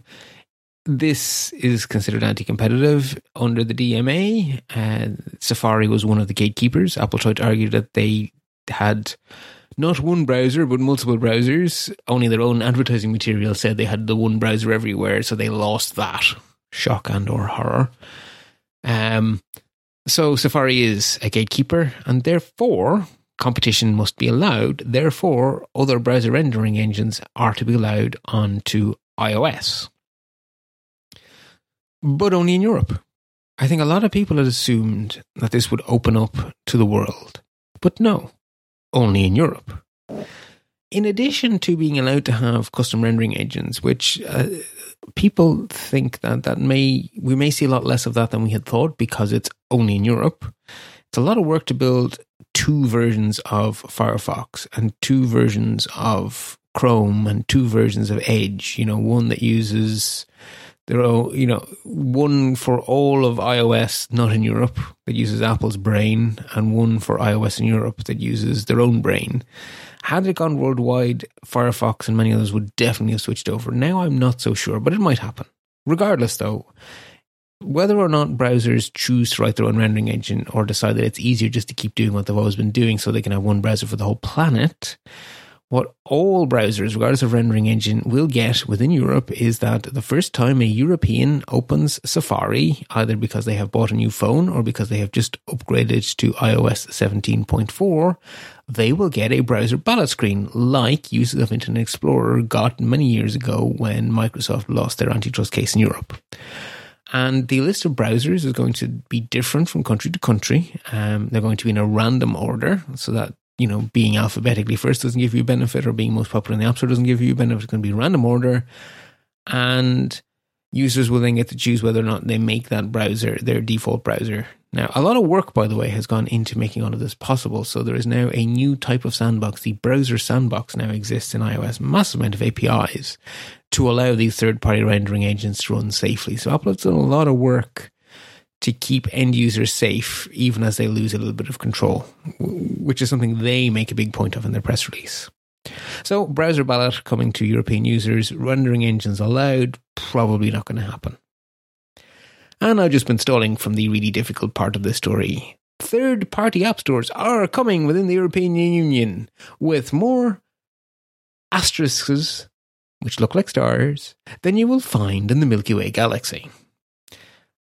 This is considered anti competitive under the DMA. Uh, Safari was one of the gatekeepers. Apple tried to argue that they had not one browser, but multiple browsers. Only their own advertising material said they had the one browser everywhere, so they lost that. Shock and or horror. Um, so Safari is a gatekeeper, and therefore competition must be allowed. Therefore, other browser rendering engines are to be allowed onto iOS but only in Europe. I think a lot of people had assumed that this would open up to the world, but no, only in Europe. In addition to being allowed to have custom rendering engines, which uh, people think that that may we may see a lot less of that than we had thought because it's only in Europe. It's a lot of work to build two versions of Firefox and two versions of Chrome and two versions of Edge. You know, one that uses there are, you know, one for all of iOS, not in Europe, that uses Apple's brain, and one for iOS in Europe that uses their own brain. Had it gone worldwide, Firefox and many others would definitely have switched over. Now I'm not so sure, but it might happen. Regardless, though, whether or not browsers choose to write their own rendering engine or decide that it's easier just to keep doing what they've always been doing so they can have one browser for the whole planet, what all browsers, regardless of rendering engine, will get within Europe is that the first time a European opens Safari, either because they have bought a new phone or because they have just upgraded to iOS 17.4, they will get a browser ballot screen like users of Internet Explorer got many years ago when Microsoft lost their antitrust case in Europe. And the list of browsers is going to be different from country to country. Um, they're going to be in a random order so that you know, being alphabetically first doesn't give you a benefit or being most popular in the App Store doesn't give you a benefit. It's going to be random order. And users will then get to choose whether or not they make that browser their default browser Now, a lot of work, by the way, has gone into making all of this possible. So there is now a new type of sandbox. The browser sandbox now exists in iOS, massive amount of APIs to allow these third party rendering agents to run safely. So Apple has done a lot of work to keep end users safe, even as they lose a little bit of control, which is something they make a big point of in their press release. So, browser ballot coming to European users, rendering engines allowed, probably not going to happen. And I've just been stalling from the really difficult part of this story. Third party app stores are coming within the European Union with more asterisks, which look like stars, than you will find in the Milky Way galaxy.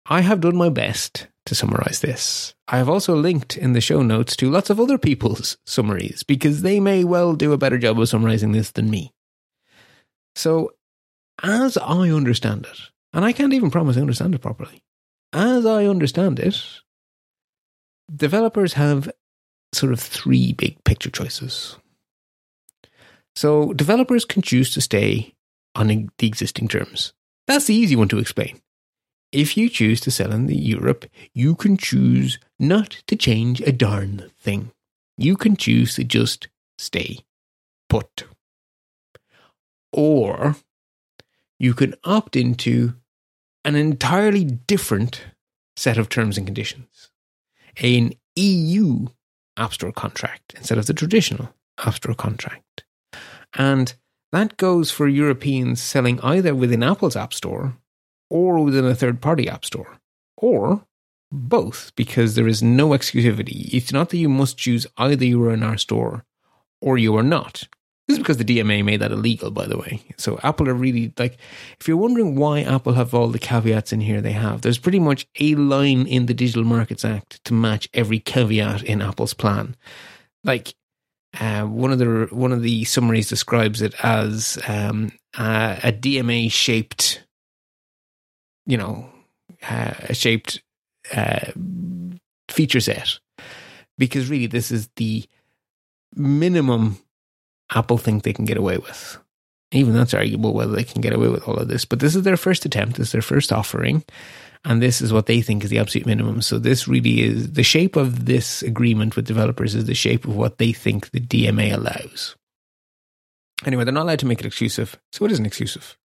I have done my best to summarize this. I have also linked in the show notes to lots of other people's summaries because they may well do a better job of summarizing this than me. So, as I understand it, and I can't even promise I understand it properly, as I understand it, developers have sort of three big picture choices. So, developers can choose to stay on the existing terms. That's the easy one to explain. If you choose to sell in Europe, you can choose not to change a darn thing. You can choose to just stay put. Or you can opt into an entirely different set of terms and conditions. An EU App Store contract instead of the traditional App Store contract. And that goes for Europeans selling either within Apple's App Store or within a third party app store, or both, because there is no exclusivity. It's not that you must choose either you are in our store or you are not. This is because the DMA made that illegal, by the way. So Apple are really like, if you're wondering why Apple have all the caveats in here they have, there's pretty much a line in the Digital Markets Act to match every caveat in Apple's plan. Like, uh, one of the one of the summaries describes it as um, uh, a DMA shaped you know, uh, a shaped uh, feature set. Because really, this is the minimum Apple think they can get away with. Even that's arguable whether they can get away with all of this. But this is their first attempt, this is their first offering. And this is what they think is the absolute minimum. So this really is the shape of this agreement with developers is the shape of what they think the DMA allows. Anyway, they're not allowed to make it exclusive. So it isn't exclusive.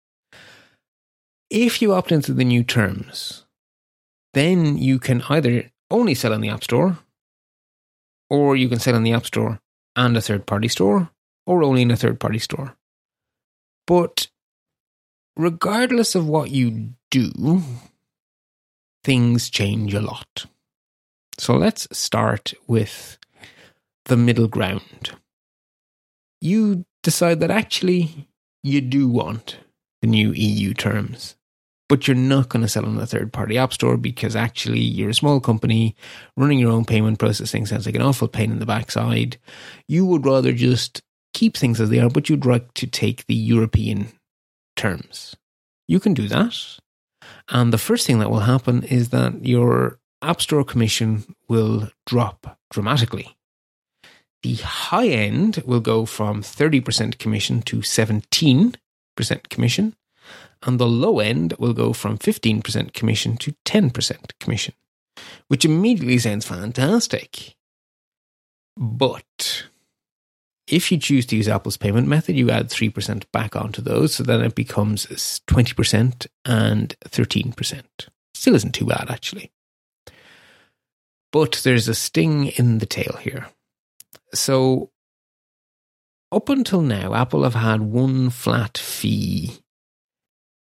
If you opt into the new terms, then you can either only sell in the App Store, or you can sell in the App Store and a third party store, or only in a third party store. But regardless of what you do, things change a lot. So let's start with the middle ground. You decide that actually you do want the new EU terms but you're not going to sell on a third party app store because actually you're a small company running your own payment processing sounds like an awful pain in the backside. You would rather just keep things as they are, but you'd like to take the European terms. You can do that. And the first thing that will happen is that your App Store commission will drop dramatically. The high end will go from 30% commission to 17% commission and the low end will go from 15% commission to 10% commission, which immediately sounds fantastic. But if you choose to use Apple's payment method, you add 3% back onto those, so then it becomes 20% and 13%. Still isn't too bad, actually. But there's a sting in the tail here. So, up until now, Apple have had one flat fee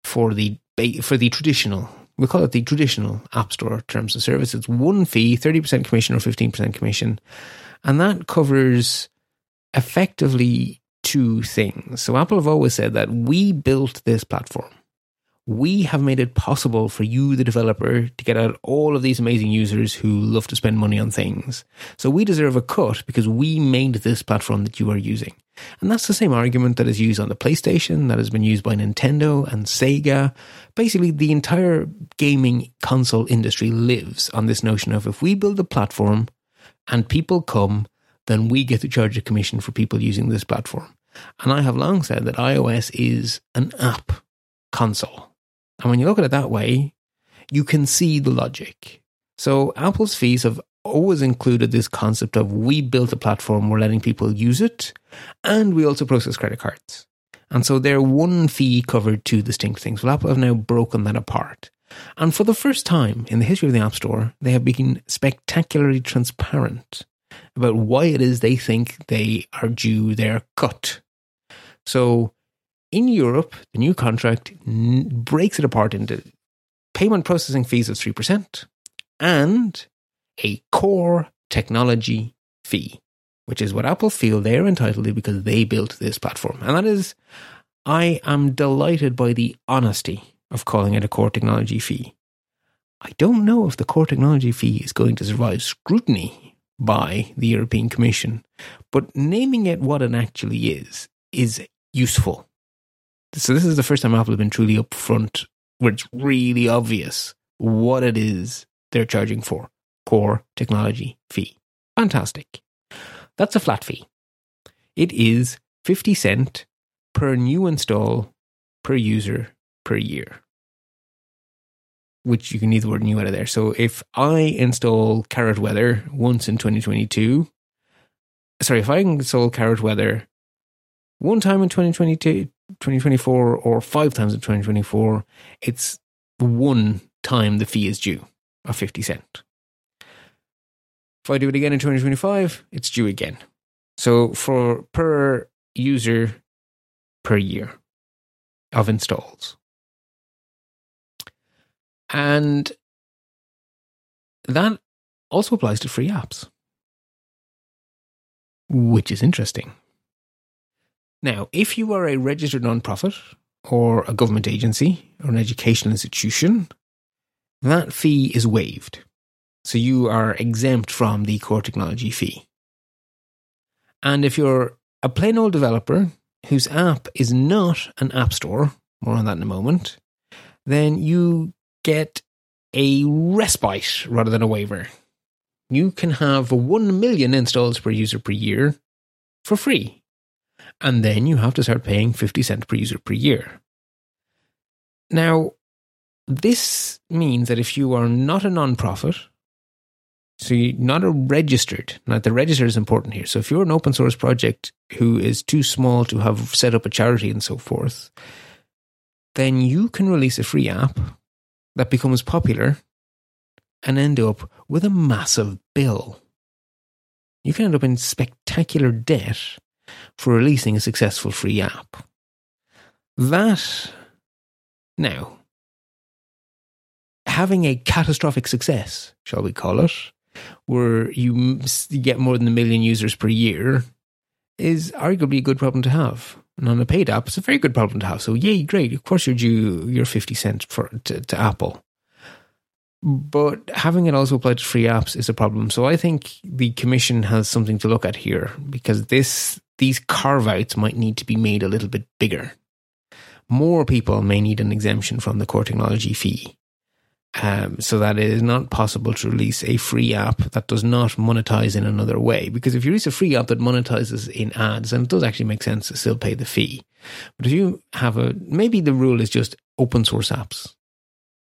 for the for the traditional we call it the traditional app store terms of service it's one fee 30% commission or 15% commission and that covers effectively two things so apple have always said that we built this platform we have made it possible for you, the developer, to get out all of these amazing users who love to spend money on things. So we deserve a cut because we made this platform that you are using. And that's the same argument that is used on the PlayStation, that has been used by Nintendo and Sega. Basically, the entire gaming console industry lives on this notion of if we build a platform and people come, then we get to charge a commission for people using this platform. And I have long said that iOS is an app console. And when you look at it that way, you can see the logic. So Apple's fees have always included this concept of we built a platform, we're letting people use it, and we also process credit cards. And so they're one fee covered two distinct things. Well, Apple have now broken that apart. And for the first time in the history of the App Store, they have been spectacularly transparent about why it is they think they are due their cut. So in Europe, the new contract breaks it apart into payment processing fees of 3% and a core technology fee, which is what Apple feel they're entitled to because they built this platform. And that is, I am delighted by the honesty of calling it a core technology fee. I don't know if the core technology fee is going to survive scrutiny by the European Commission, but naming it what it actually is is useful. So this is the first time Apple have been truly upfront where it's really obvious what it is they're charging for. Core technology fee. Fantastic. That's a flat fee. It is 50 cent per new install per user per year. Which you can leave the word new out of there. So if I install Carrot Weather once in 2022, sorry, if I install Carrot Weather one time in 2022, 2024 or five times in 2024, it's one time the fee is due of 50 cent. If I do it again in 2025, it's due again. So for per user per year of installs. And that also applies to free apps, which is interesting. Now, if you are a registered nonprofit or a government agency or an educational institution, that fee is waived. So you are exempt from the core technology fee. And if you're a plain old developer whose app is not an app store, more on that in a moment, then you get a respite rather than a waiver. You can have 1 million installs per user per year for free. And then you have to start paying 50 cents per user per year. Now, this means that if you are not a non-profit, so you're not a registered, now the register is important here. So if you're an open source project who is too small to have set up a charity and so forth, then you can release a free app that becomes popular and end up with a massive bill. You can end up in spectacular debt for releasing a successful free app. That, now, having a catastrophic success, shall we call it, where you get more than a million users per year, is arguably a good problem to have. And on a paid app, it's a very good problem to have. So, yay, great. Of course, you're due your 50 cents for, to, to Apple. But having it also apply to free apps is a problem. So I think the commission has something to look at here because this these carve outs might need to be made a little bit bigger. More people may need an exemption from the core technology fee. Um, so that it is not possible to release a free app that does not monetize in another way. Because if you release a free app that monetizes in ads, then it does actually make sense to still pay the fee. But if you have a, maybe the rule is just open source apps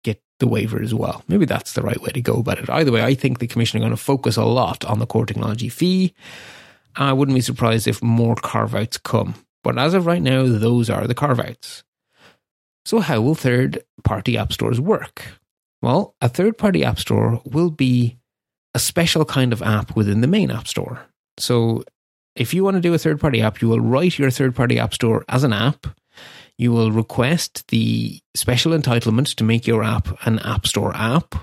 get the waiver as well. Maybe that's the right way to go about it. Either way, I think the commission are going to focus a lot on the core technology fee I wouldn't be surprised if more carve outs come. But as of right now, those are the carve outs. So, how will third party app stores work? Well, a third party app store will be a special kind of app within the main app store. So, if you want to do a third party app, you will write your third party app store as an app. You will request the special entitlement to make your app an app store app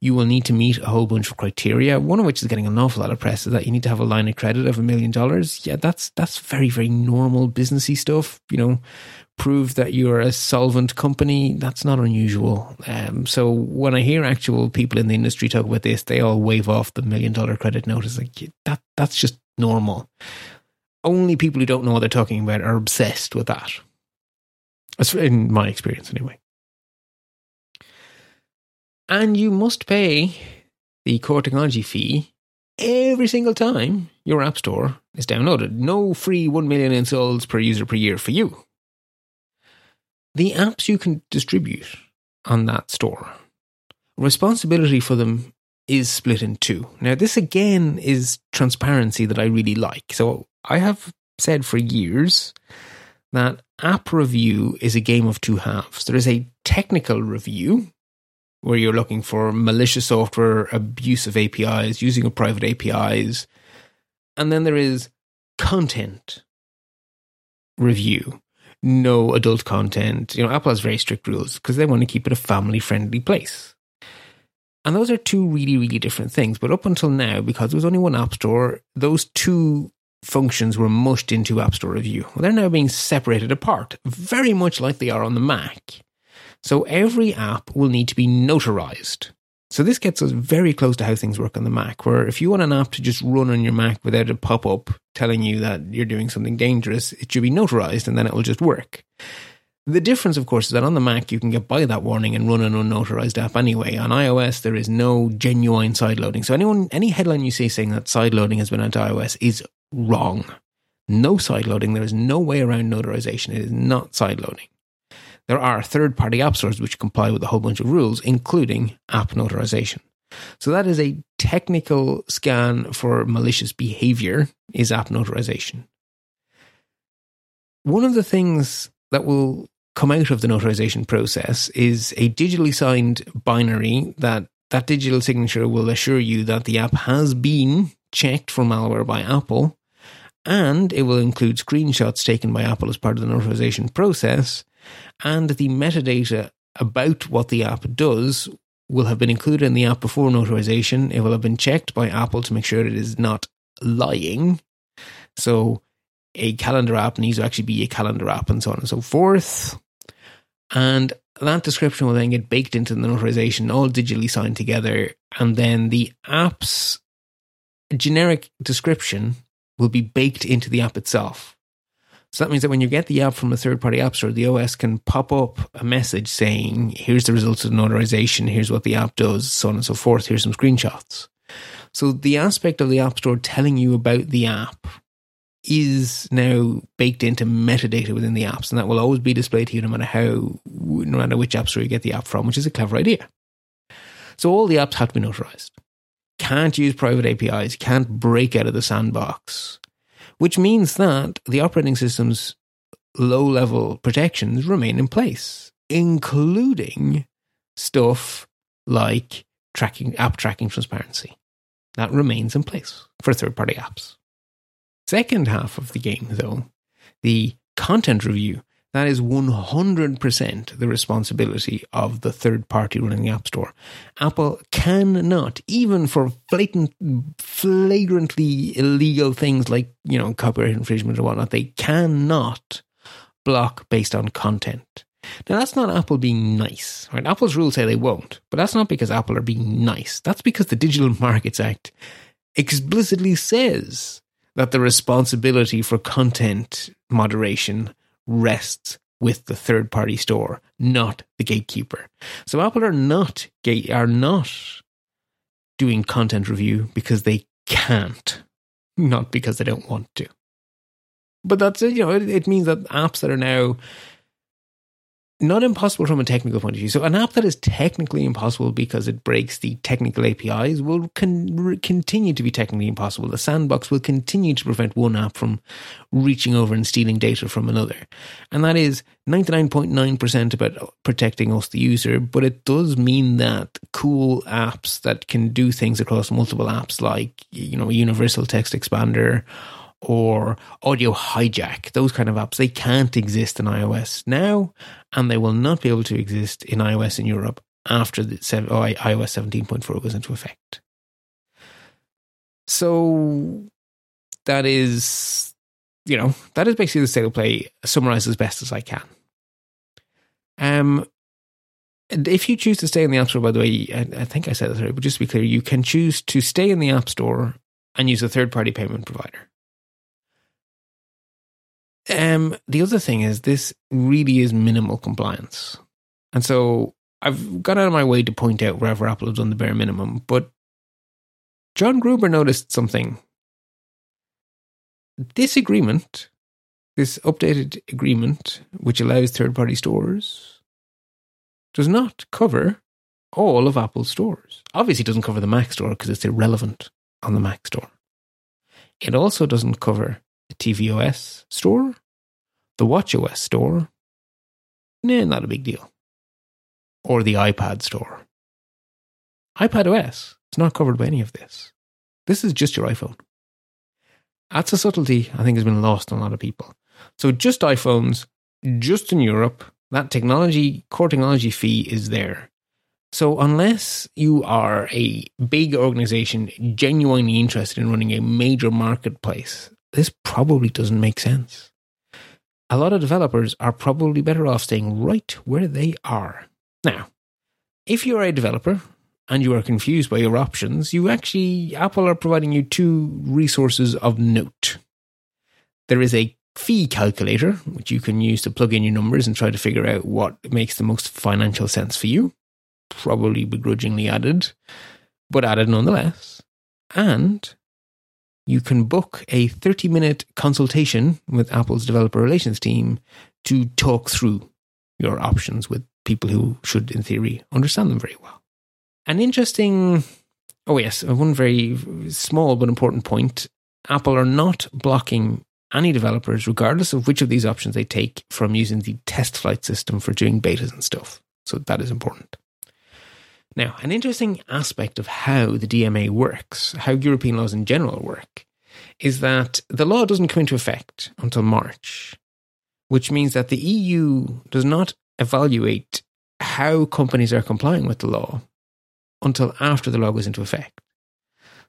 you will need to meet a whole bunch of criteria. One of which is getting an awful lot of press is that you need to have a line of credit of a million dollars. Yeah, that's that's very very normal businessy stuff. You know, prove that you're a solvent company. That's not unusual. Um, so when I hear actual people in the industry talk about this, they all wave off the million dollar credit note. It's like that that's just normal. Only people who don't know what they're talking about are obsessed with that. That's in my experience, anyway and you must pay the core technology fee every single time your app store is downloaded. No free 1 million installs per user per year for you. The apps you can distribute on that store, responsibility for them is split in two. Now, this again is transparency that I really like. So I have said for years that app review is a game of two halves. There is a technical review where you're looking for malicious software, abuse of APIs, using of private APIs. And then there is content review. No adult content. You know, Apple has very strict rules because they want to keep it a family friendly place. And those are two really, really different things. But up until now, because there was only one App Store, those two functions were mushed into App Store Review. Well, they're now being separated apart, very much like they are on the Mac. So every app will need to be notarized. So this gets us very close to how things work on the Mac, where if you want an app to just run on your Mac without a pop up telling you that you're doing something dangerous, it should be notarized and then it will just work. The difference, of course, is that on the Mac you can get by that warning and run an unnotarized app anyway. On iOS, there is no genuine sideloading. So anyone, any headline you see saying that sideloading has been on iOS is wrong. No sideloading. There is no way around notarization. It is not sideloading. There are third-party app stores which comply with a whole bunch of rules, including app notarization. So that is a technical scan for malicious behavior is app notarization. One of the things that will come out of the notarization process is a digitally signed binary that that digital signature will assure you that the app has been checked for malware by Apple and it will include screenshots taken by Apple as part of the notarization process and the metadata about what the app does will have been included in the app before notarization. It will have been checked by Apple to make sure it is not lying. So a calendar app needs to actually be a calendar app and so on and so forth. And that description will then get baked into the notarization, all digitally signed together. And then the app's generic description will be baked into the app itself. So that means that when you get the app from a third party app store, the OS can pop up a message saying, here's the results of the notarization, here's what the app does, so on and so forth, here's some screenshots. So the aspect of the App Store telling you about the app is now baked into metadata within the apps, and that will always be displayed to you no matter how, no matter which app store you get the app from, which is a clever idea. So all the apps have to be notarized. Can't use private APIs, can't break out of the sandbox, which means that the operating system's low level protections remain in place, including stuff like tracking, app tracking transparency. That remains in place for third party apps. Second half of the game, though, the content review, that is 100% the responsibility of the third party running the App Store. Apple cannot, even for blatant, flagrantly illegal things like, you know, copyright infringement or whatnot, they cannot block based on content. Now, that's not Apple being nice, right? Apple's rules say they won't, but that's not because Apple are being nice. That's because the Digital Markets Act explicitly says that the responsibility for content moderation rests with the third party store, not the gatekeeper. So Apple are not gate are not doing content review because they can't, not because they don't want to. But that's it, you know, it, it means that apps that are now not impossible from a technical point of view. So an app that is technically impossible because it breaks the technical APIs will con- continue to be technically impossible. The sandbox will continue to prevent one app from reaching over and stealing data from another. And that is 99.9% about protecting us, the user, but it does mean that cool apps that can do things across multiple apps like, you know, universal text expander or audio hijack, those kind of apps, they can't exist in iOS now, and they will not be able to exist in iOS in Europe after the oh, iOS 17.4 goes into effect. So that is, you know, that is basically the state of play summarized as best as I can. Um, if you choose to stay in the App Store, by the way, I, I think I said this already, but just to be clear, you can choose to stay in the App Store and use a third party payment provider. Um, the other thing is this really is minimal compliance. And so I've gone out of my way to point out wherever Apple has done the bare minimum, but John Gruber noticed something. This agreement, this updated agreement, which allows third party stores, does not cover all of Apple's stores. Obviously, it doesn't cover the Mac store because it's irrelevant on the Mac store. It also doesn't cover the tvOS store, the watchOS store. Nah, not a big deal. Or the iPad store. iPadOS is not covered by any of this. This is just your iPhone. That's a subtlety I think has been lost on a lot of people. So just iPhones, just in Europe, that technology, core technology fee is there. So unless you are a big organization genuinely interested in running a major marketplace, this probably doesn't make sense. A lot of developers are probably better off staying right where they are. Now, if you're a developer and you are confused by your options, you actually, Apple are providing you two resources of note. There is a fee calculator, which you can use to plug in your numbers and try to figure out what makes the most financial sense for you. Probably begrudgingly added, but added nonetheless. And you can book a 30 minute consultation with Apple's developer relations team to talk through your options with people who should, in theory, understand them very well. An interesting, oh yes, one very small but important point Apple are not blocking any developers, regardless of which of these options they take, from using the TestFlight system for doing betas and stuff. So that is important. Now, an interesting aspect of how the DMA works, how European laws in general work, is that the law doesn't come into effect until March, which means that the EU does not evaluate how companies are complying with the law until after the law goes into effect.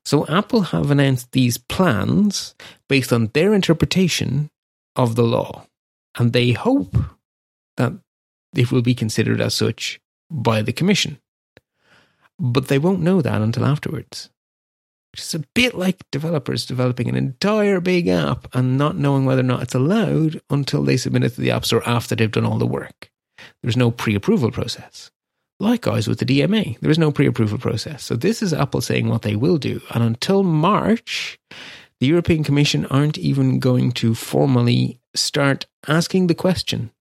So Apple have announced these plans based on their interpretation of the law, and they hope that it will be considered as such by the Commission. But they won't know that until afterwards. Is a bit like developers developing an entire big app and not knowing whether or not it's allowed until they submit it to the App Store after they've done all the work. There's no pre approval process. Likewise with the DMA, there is no pre approval process. So this is Apple saying what they will do. And until March, the European Commission aren't even going to formally start asking the question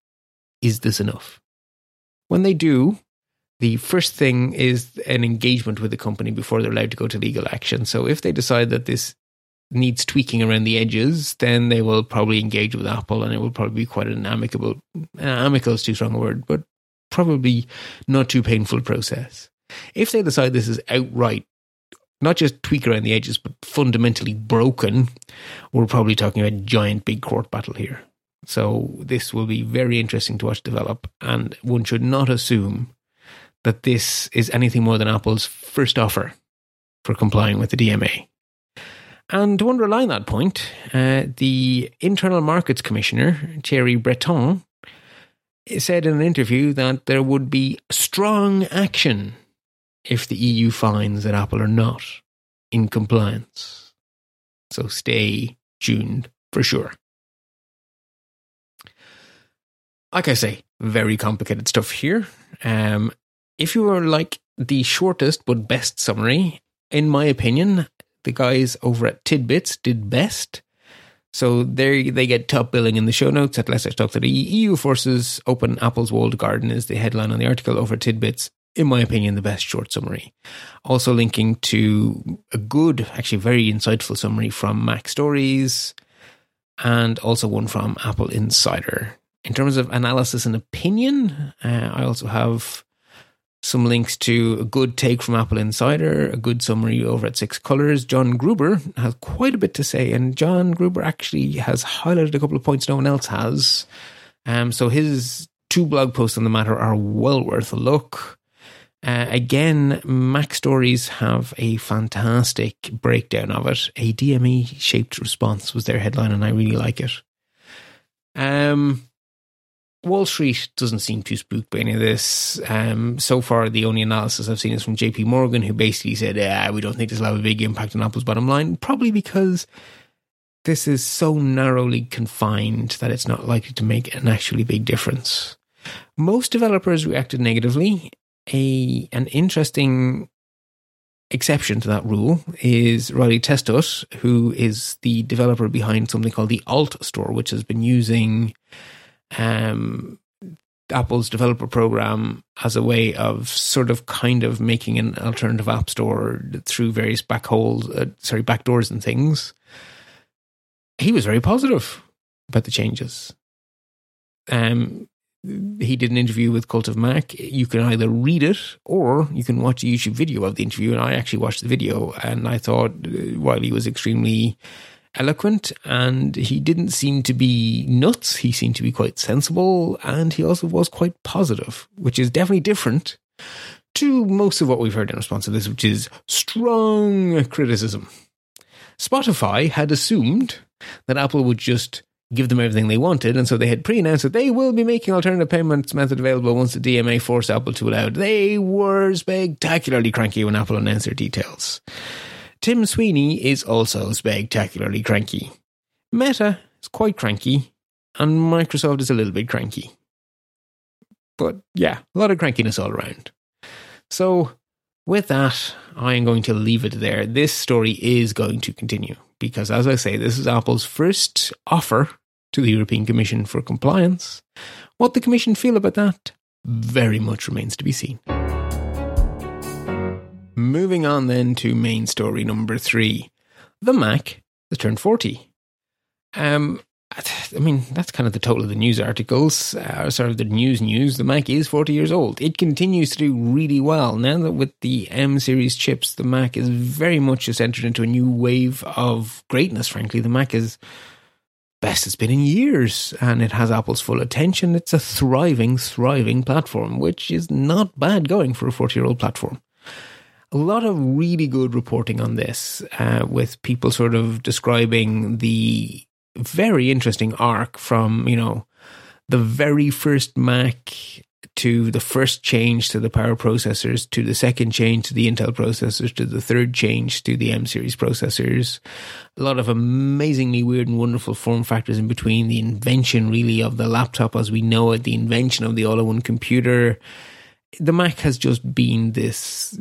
is this enough? When they do, the first thing is an engagement with the company before they're allowed to go to legal action. So if they decide that this needs tweaking around the edges, then they will probably engage with Apple and it will probably be quite an amicable, amicable is too strong a word, but probably not too painful process. If they decide this is outright, not just tweak around the edges, but fundamentally broken, we're probably talking about a giant big court battle here. So this will be very interesting to watch develop, and one should not assume that this is anything more than Apple's first offer for complying with the DMA. And to underline that point, uh, the Internal Markets Commissioner, Thierry Breton, said in an interview that there would be strong action if the EU finds that Apple are not in compliance. So stay tuned for sure. Like I say, very complicated stuff here. Um, if you were like the shortest but best summary, in my opinion, the guys over at Tidbits did best. So there they get top billing in the show notes at to EU forces open Apple's walled garden is the headline on the article over Tidbits. In my opinion, the best short summary. Also linking to a good, actually very insightful summary from MacStories and also one from AppleInsider. In terms of analysis and opinion, uh, I also have some links to a good take from AppleInsider, a good summary over at Six Colors. John Gruber has quite a bit to say, and John Gruber actually has highlighted a couple of points no one else has. Um, so his two blog posts on the matter are well worth a look. Uh, again, MacStories have a fantastic breakdown of it. A DMA shaped response was their headline, and I really like it. Um, Wall Street doesn't seem too spooked by any of this. Um, so far, the only analysis I've seen is from JP Morgan, who basically said, ah, we don't think this will have a big impact on Apple's bottom line, probably because this is so narrowly confined that it's not likely to make an actually big difference. Most developers reacted negatively. A an interesting exception to that rule is Riley Testut, who is the developer behind something called the AltStore, which has been using um, Apple's developer program as a way of sort of kind of making an alternative app store through various back holes, uh, sorry, back doors and things. He was very positive about the changes. Um, he did an interview with Cult of Mac. You can either read it or you can watch a YouTube video of the interview. And I actually watched the video, and I thought uh, while he was extremely eloquent and he didn't seem to be nuts, he seemed to be quite sensible, and he also was quite positive, which is definitely different to most of what we've heard in response to this, which is strong criticism. Spotify had assumed that Apple would just give them everything they wanted. And so they had pre announced that they will be making alternative payments method available once the DMA forced Apple to allow it. They were spectacularly cranky when Apple announced their details. Tim Sweeney is also spectacularly cranky. Meta is quite cranky, and Microsoft is a little bit cranky. But yeah, a lot of crankiness all around. So, with that, I am going to leave it there. This story is going to continue because, as I say, this is Apple's first offer to the European Commission for compliance. What the Commission feel about that very much remains to be seen. Moving on then to main story number three the Mac has turned 40. Um, I mean, that's kind of the total of the news articles, uh, sort of the news news. The Mac is 40 years old. It continues to do really well. Now that with the M series chips, the Mac is very much just entered into a new wave of greatness, frankly. The Mac is best it's been in years and it has Apple's full attention. It's a thriving, thriving platform, which is not bad going for a 40 year old platform. A lot of really good reporting on this, uh, with people sort of describing the very interesting arc from, you know, the very first Mac to the first change to the power processors, to the second change to the Intel processors, to the third change to the M series processors. A lot of amazingly weird and wonderful form factors in between. The invention, really, of the laptop as we know it, the invention of the all in one computer. The Mac has just been this,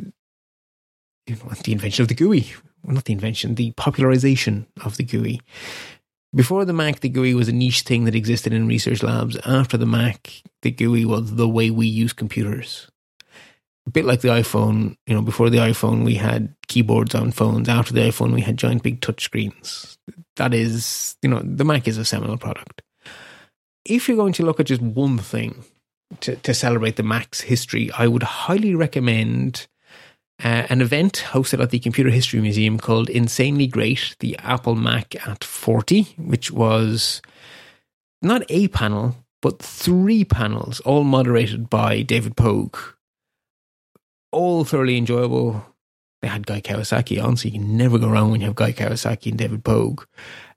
the invention of the GUI. Well, not the invention, the popularization of the GUI. Before the Mac, the GUI was a niche thing that existed in research labs. After the Mac, the GUI was the way we use computers. A bit like the iPhone, you know, before the iPhone, we had keyboards on phones. After the iPhone, we had giant big touch screens. That is, you know, the Mac is a seminal product. If you're going to look at just one thing to, to celebrate the Mac's history, I would highly recommend uh, an event hosted at the Computer History Museum called Insanely Great, the Apple Mac at 40, which was not a panel, but three panels, all moderated by David Pogue. All thoroughly enjoyable. They had Guy Kawasaki on, so you can never go wrong when you have Guy Kawasaki and David Pogue.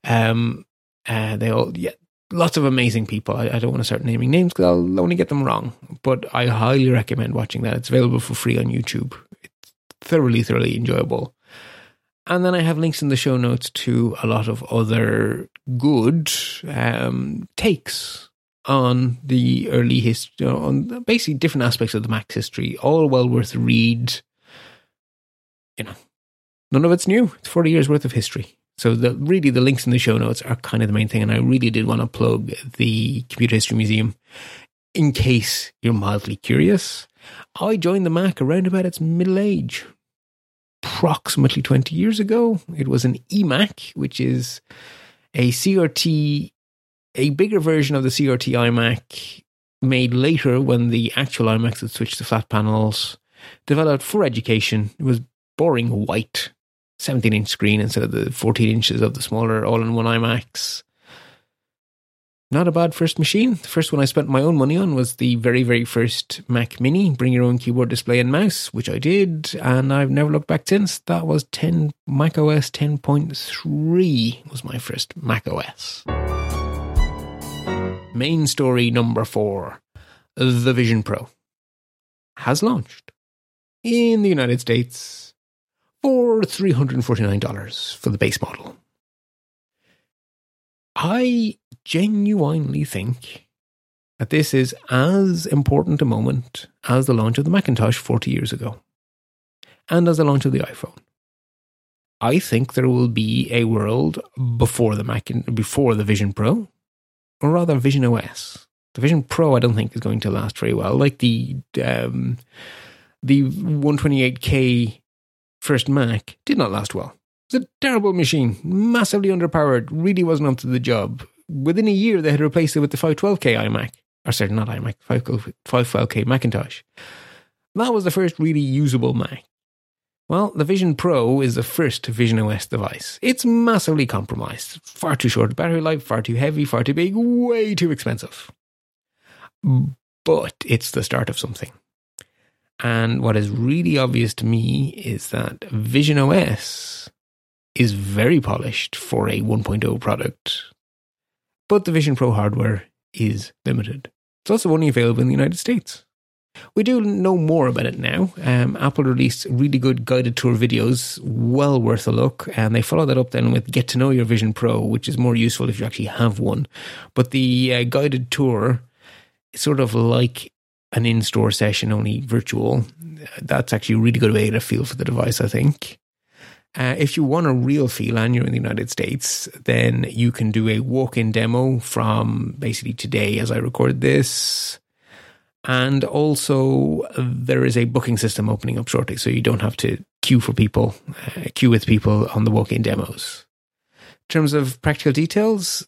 Um, uh, they all, yeah, lots of amazing people. I, I don't want to start naming names because I'll only get them wrong, but I highly recommend watching that. It's available for free on YouTube thoroughly, thoroughly enjoyable. And then I have links in the show notes to a lot of other good um, takes on the early history, on basically different aspects of the Mac's history, all well worth read. You know, none of it's new. It's 40 years worth of history. So the, really the links in the show notes are kind of the main thing. And I really did want to plug the Computer History Museum in case you're mildly curious. I joined the Mac around about its middle age, approximately 20 years ago. It was an eMac, which is a CRT, a bigger version of the CRT iMac made later when the actual iMacs had switched to flat panels, developed for education. It was boring white, 17 inch screen instead of the 14 inches of the smaller all in one iMacs not a bad first machine. The first one I spent my own money on was the very, very first Mac Mini, bring your own keyboard, display, and mouse, which I did, and I've never looked back since. That was 10 Mac OS 10.3 was my first Mac OS. Main story number four The Vision Pro has launched in the United States for $349 for the base model. I genuinely think that this is as important a moment as the launch of the Macintosh 40 years ago and as the launch of the iPhone. I think there will be a world before the Mac before the Vision Pro, or rather Vision OS, The Vision Pro, I don't think, is going to last very well. Like the um, the 128K first Mac did not last well. It's a terrible machine, massively underpowered, really wasn't up to the job. Within a year, they had replaced it with the 512K iMac. Or sorry, not iMac, 512K Macintosh. That was the first really usable Mac. Well, the Vision Pro is the first Vision OS device. It's massively compromised. Far too short battery life, far too heavy, far too big, way too expensive. But it's the start of something. And what is really obvious to me is that Vision OS is very polished for a 1.0 product, but the Vision Pro hardware is limited. It's also only available in the United States. We do know more about it now. Um, Apple released really good guided tour videos, well worth a look, and they follow that up then with Get to Know Your Vision Pro, which is more useful if you actually have one. But the uh, guided tour is sort of like an in store session, only virtual. That's actually a really good way to feel for the device, I think. Uh, if you want a real feel and you're in the United States, then you can do a walk in demo from basically today as I record this. And also, there is a booking system opening up shortly, so you don't have to queue for people, uh, queue with people on the walk in demos. In terms of practical details,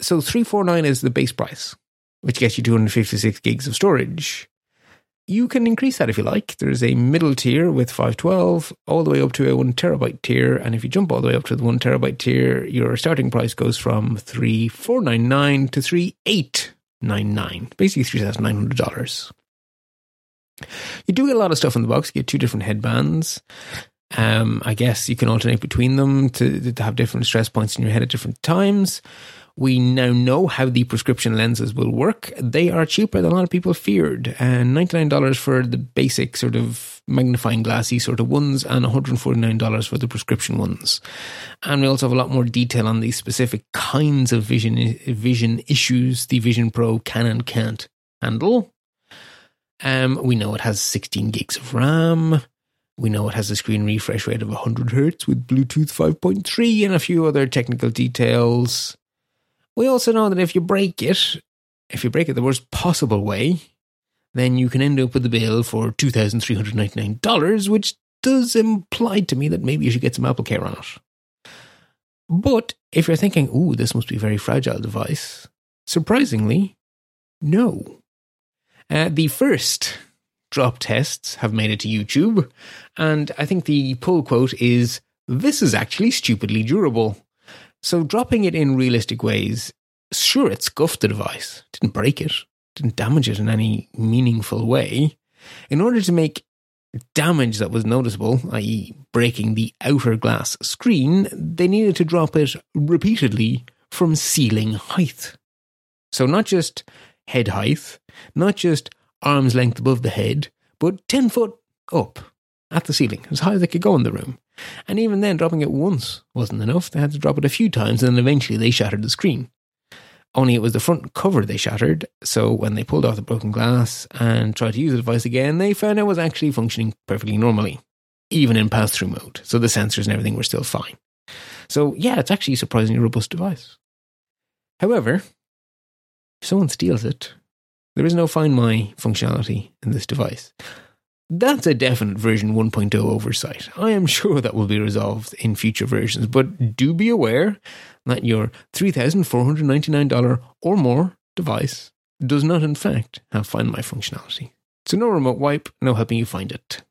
so 349 is the base price, which gets you 256 gigs of storage you can increase that if you like. There's a middle tier with 512 all the way up to a one terabyte tier. And if you jump all the way up to the one terabyte tier, your starting price goes from 3499 to 3899 basically $3,900. You do get a lot of stuff in the box. You get two different headbands. Um, I guess you can alternate between them to, to have different stress points in your head at different times. We now know how the prescription lenses will work. They are cheaper than a lot of people feared. And $99 for the basic sort of magnifying glassy sort of ones and $149 for the prescription ones. And we also have a lot more detail on the specific kinds of vision vision issues the Vision Pro can and can't handle. Um, we know it has 16 gigs of RAM. We know it has a screen refresh rate of 100 hertz with Bluetooth 5.3 and a few other technical details. We also know that if you break it, if you break it the worst possible way, then you can end up with a bill for $2,399, which does imply to me that maybe you should get some Apple Care on it. But if you're thinking, ooh, this must be a very fragile device, surprisingly, no. Uh, the first drop tests have made it to YouTube, and I think the pull quote is this is actually stupidly durable. So dropping it in realistic ways, sure, it scuffed the device, didn't break it, didn't damage it in any meaningful way. In order to make damage that was noticeable, i.e., breaking the outer glass screen, they needed to drop it repeatedly from ceiling height. So, not just head height, not just arm's length above the head, but 10 foot up at the ceiling, as high as they could go in the room. And even then, dropping it once wasn't enough. They had to drop it a few times, and then eventually they shattered the screen. Only it was the front cover they shattered, so when they pulled off the broken glass and tried to use the device again, they found it was actually functioning perfectly normally, even in pass through mode. So the sensors and everything were still fine. So, yeah, it's actually a surprisingly robust device. However, if someone steals it, there is no Find My functionality in this device. That's a definite version 1.0 oversight. I am sure that will be resolved in future versions, but do be aware that your $3,499 or more device does not, in fact, have Find My functionality. So, no remote wipe, no helping you find it.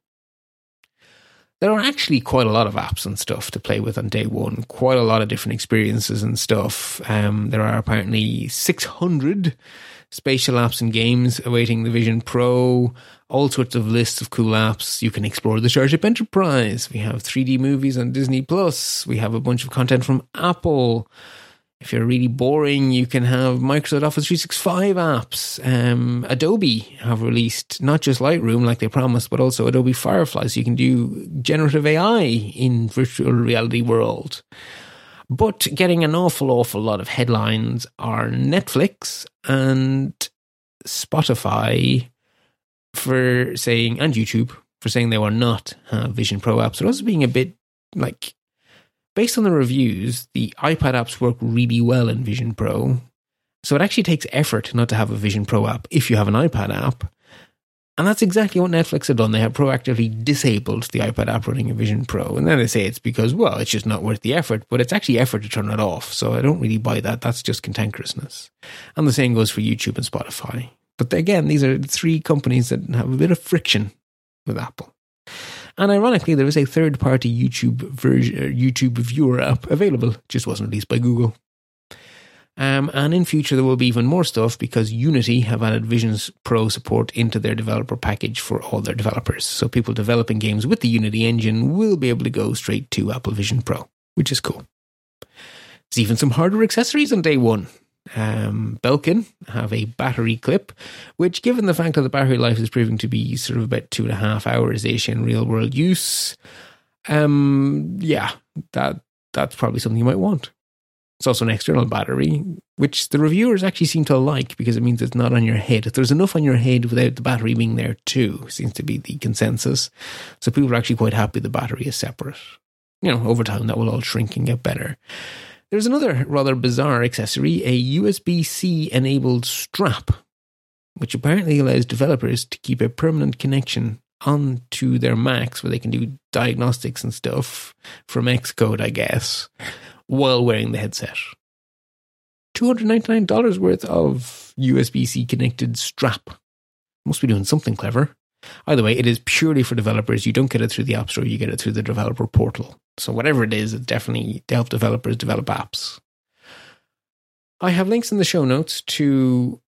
There are actually quite a lot of apps and stuff to play with on day one, quite a lot of different experiences and stuff. Um, there are apparently 600 spatial apps and games awaiting the Vision Pro, all sorts of lists of cool apps. You can explore the Starship Enterprise. We have 3D movies on Disney Plus. We have a bunch of content from Apple. If you're really boring, you can have Microsoft Office 365 apps. Um, Adobe have released not just Lightroom like they promised, but also Adobe Firefly, so you can do generative AI in virtual reality world. But getting an awful, awful lot of headlines are Netflix and Spotify for saying, and YouTube for saying they were not Vision Pro apps. So also being a bit like, based on the reviews, the iPad apps work really well in Vision Pro. So it actually takes effort not to have a Vision Pro app if you have an iPad app. And that's exactly what Netflix have done. They have proactively disabled the iPad app running a Vision Pro. And then they say it's because, well, it's just not worth the effort, but it's actually effort to turn it off. So I don't really buy that. That's just cantankerousness. And the same goes for YouTube and Spotify. But again, these are three companies that have a bit of friction with Apple. And ironically, there is a third party YouTube version, uh, YouTube viewer app available, just wasn't released by Google. Um, and in future, there will be even more stuff because Unity have added Visions Pro support into their developer package for all their developers. So people developing games with the Unity engine will be able to go straight to Apple Vision Pro, which is cool. There's even some hardware accessories on day one. Um, Belkin have a battery clip, which, given the fact that the battery life is proving to be sort of about two and a half hours ish in real world use, um, yeah, that that's probably something you might want. It's also an external battery, which the reviewers actually seem to like because it means it's not on your head. If there's enough on your head without the battery being there too, seems to be the consensus. So people are actually quite happy the battery is separate. You know, over time that will all shrink and get better. There's another rather bizarre accessory, a USB C enabled strap, which apparently allows developers to keep a permanent connection onto their Macs where they can do diagnostics and stuff from Xcode, I guess while wearing the headset. $299 worth of USB C connected strap. Must be doing something clever. Either way, it is purely for developers. You don't get it through the App Store, you get it through the developer portal. So, whatever it is, it definitely to help developers develop apps. I have links in the show notes to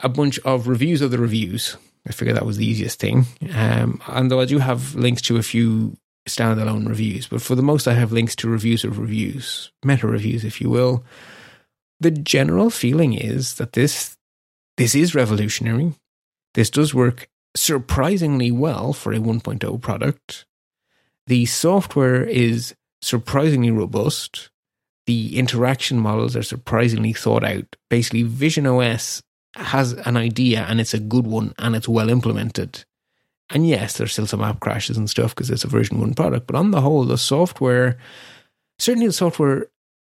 a bunch of reviews of the reviews. I figured that was the easiest thing. Um, and though I do have links to a few standalone reviews, but for the most, I have links to reviews of reviews, meta reviews, if you will. The general feeling is that this this is revolutionary. This does work surprisingly well for a 1.0 product. The software is surprisingly robust. The interaction models are surprisingly thought out. Basically, Vision OS has an idea and it's a good one and it's well implemented. And yes, there's still some app crashes and stuff because it's a version one product, but on the whole, the software, certainly the software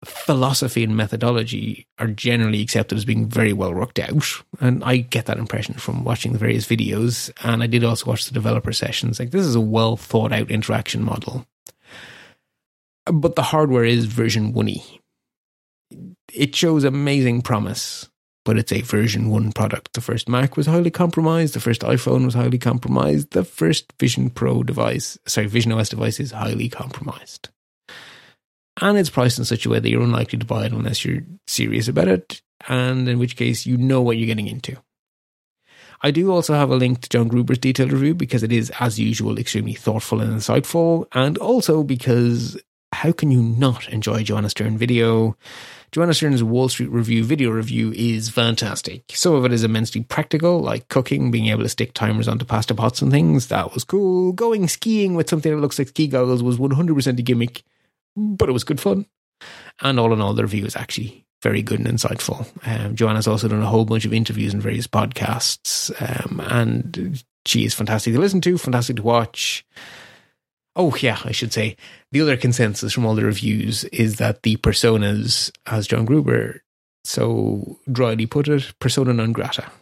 philosophy and methodology are generally accepted as being very well worked out. And I get that impression from watching the various videos. And I did also watch the developer sessions. Like, this is a well thought out interaction model. But the hardware is version 1 It shows amazing promise but it's a version 1 product. The first Mac was highly compromised, the first iPhone was highly compromised, the first Vision Pro device, sorry, Vision OS device is highly compromised. And it's priced in such a way that you're unlikely to buy it unless you're serious about it, and in which case you know what you're getting into. I do also have a link to John Gruber's detailed review because it is, as usual, extremely thoughtful and insightful, and also because how can you not enjoy Joanna Stern video? Joanna Stern's Wall Street Review video review is fantastic. Some of it is immensely practical, like cooking, being able to stick timers onto pasta pots and things. That was cool. Going skiing with something that looks like ski goggles was 100% a gimmick, but it was good fun. And all in all, the review is actually very good and insightful. Um, Joanna's also done a whole bunch of interviews and various podcasts, um, and she is fantastic to listen to, fantastic to watch. Oh, yeah, I should say. The other consensus from all the reviews is that the personas, as John Gruber so dryly put it, persona non grata.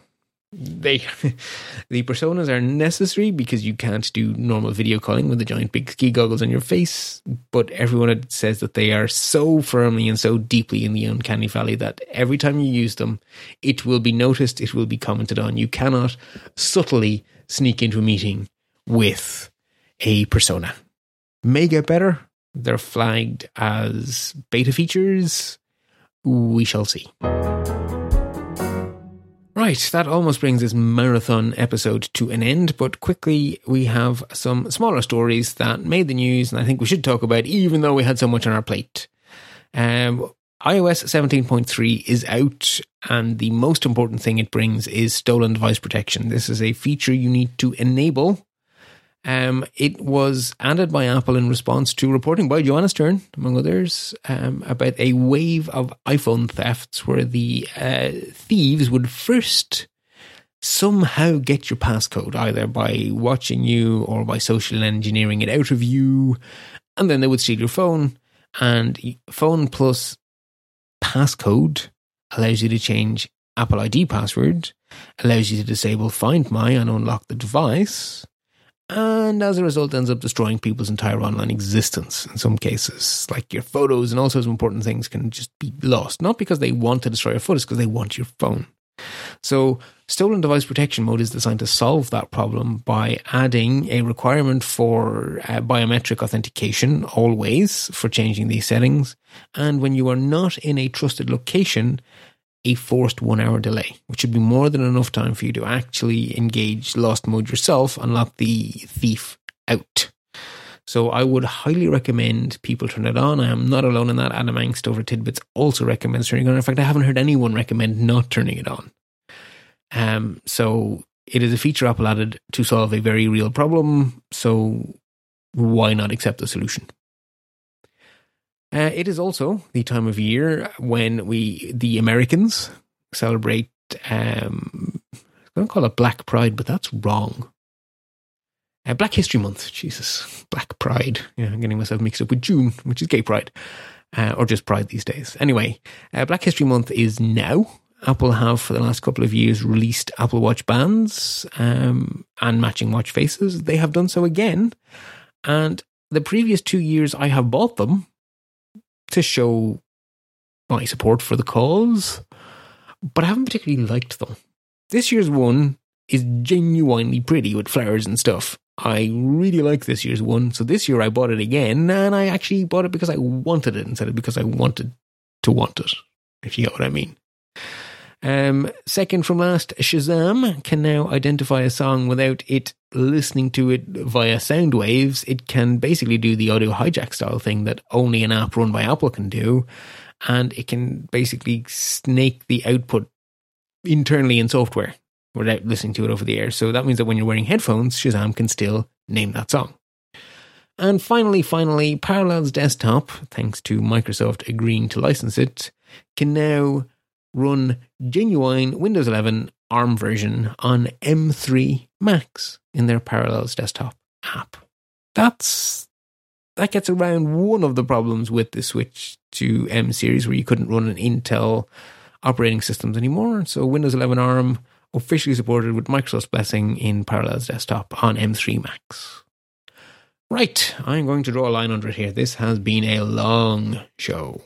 They, the personas are necessary because you can't do normal video calling with the giant big ski goggles on your face. But everyone says that they are so firmly and so deeply in the uncanny valley that every time you use them, it will be noticed, it will be commented on. You cannot subtly sneak into a meeting with a persona may get better. They're flagged as beta features. We shall see. Right, that almost brings this marathon episode to an end, but quickly we have some smaller stories that made the news and I think we should talk about even though we had so much on our plate. Um, iOS 17.3 is out, and the most important thing it brings is stolen device protection. This is a feature you need to enable um, it was added by Apple in response to reporting by Joanna Stern, among others, um, about a wave of iPhone thefts where the uh, thieves would first somehow get your passcode, either by watching you or by social engineering it out of you, and then they would steal your phone. And phone plus passcode allows you to change Apple ID password, allows you to disable Find My and unlock the device, and as a result ends up destroying people's entire online existence in some cases. Like your photos and all sorts of important things can just be lost, not because they want to destroy your photos, because they want your phone. So, stolen device protection mode is designed to solve that problem by adding a requirement for uh, biometric authentication always for changing these settings. And when you are not in a trusted location, a forced one hour delay, which should be more than enough time for you to actually engage lost mode yourself and lock the thief out. So I would highly recommend people turn it on. I am not alone in that. Adam Engst over Tidbits also recommends turning it on. In fact, I haven't heard anyone recommend not turning it on. Um, so it is a feature Apple added to solve a very real problem. So why not accept the solution? Uh, it is also the time of year when we, the Americans, celebrate. Um, I'm going to call it Black Pride, but that's wrong. Uh, Black History Month, Jesus, Black Pride. Yeah, I'm getting myself mixed up with June, which is Gay Pride, uh, or just Pride these days. Anyway, uh, Black History Month is now. Apple have for the last couple of years released Apple Watch bands um, and matching watch faces. They have done so again, and the previous two years I have bought them to show my support for the cause, but I haven't particularly liked them. This year's one is genuinely pretty with flowers and stuff. I really like this year's one. So this year I bought it again and I actually bought it because I wanted it instead of because I wanted to want it, if you get what I mean. Um, second from last, Shazam can now identify a song without it listening to it via sound waves. It can basically do the audio hijack style thing that only an app run by Apple can do. And it can basically snake the output internally in software without listening to it over the air. So that means that when you're wearing headphones, Shazam can still name that song. And finally, finally, Parallels Desktop, thanks to Microsoft agreeing to license it, can now run genuine Windows 11 ARM version on M3 Macs in their Parallels Desktop app. That's that gets around one of the problems with the switch to M series, where you couldn't run an Intel operating systems anymore. So Windows 11 ARM officially supported with Microsoft's blessing in Parallels Desktop on M3 Macs. Right, I'm going to draw a line under it here. This has been a long show.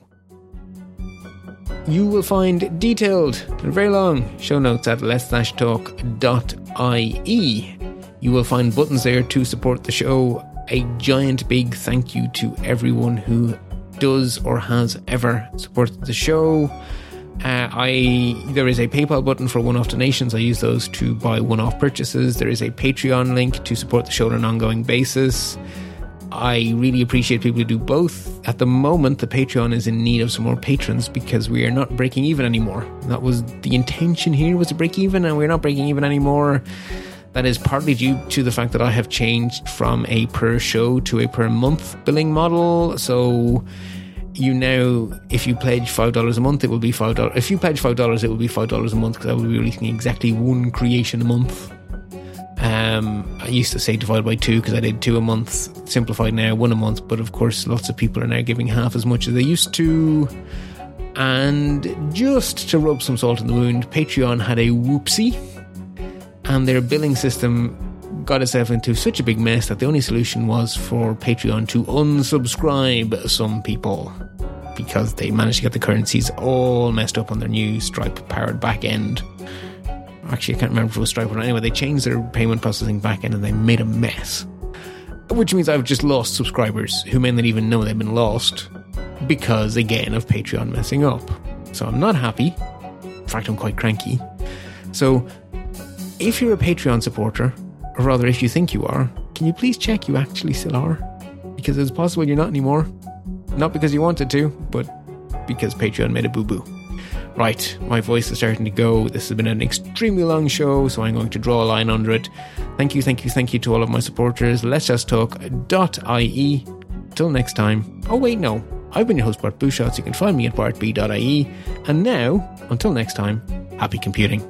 You will find detailed and very long show notes at lets-talk.ie. You will find buttons there to support the show. A giant big thank you to everyone who does or has ever supported the show. Uh, I there is a PayPal button for one-off donations. I use those to buy one-off purchases. There is a Patreon link to support the show on an ongoing basis. I really appreciate people who do both. At the moment, the Patreon is in need of some more patrons because we are not breaking even anymore. That was the intention here was to break even, and we're not breaking even anymore. That is partly due to the fact that I have changed from a per show to a per month billing model. So you now, if you pledge five dollars a month, it will be five dollars. If you pledge five dollars, it will be five dollars a month because I will be releasing exactly one creation a month. Um, I used to say divide by two because I did two a month. Simplified now, one a month. But of course, lots of people are now giving half as much as they used to. And just to rub some salt in the wound, Patreon had a whoopsie, and their billing system got itself into such a big mess that the only solution was for Patreon to unsubscribe some people because they managed to get the currencies all messed up on their new Stripe powered back end. Actually, I can't remember if it was Stripe or not. Anyway, they changed their payment processing back end and they made a mess. Which means I've just lost subscribers who may not even know they've been lost because, again, of Patreon messing up. So I'm not happy. In fact, I'm quite cranky. So if you're a Patreon supporter, or rather, if you think you are, can you please check you actually still are? Because it's possible you're not anymore. Not because you wanted to, but because Patreon made a boo boo. Right, my voice is starting to go. This has been an extremely long show, so I'm going to draw a line under it. Thank you, thank you, thank you to all of my supporters. Let's just talk.ie. Till next time. Oh, wait, no. I've been your host, Bart Busschots. You can find me at bartb.ie. And now, until next time, happy computing.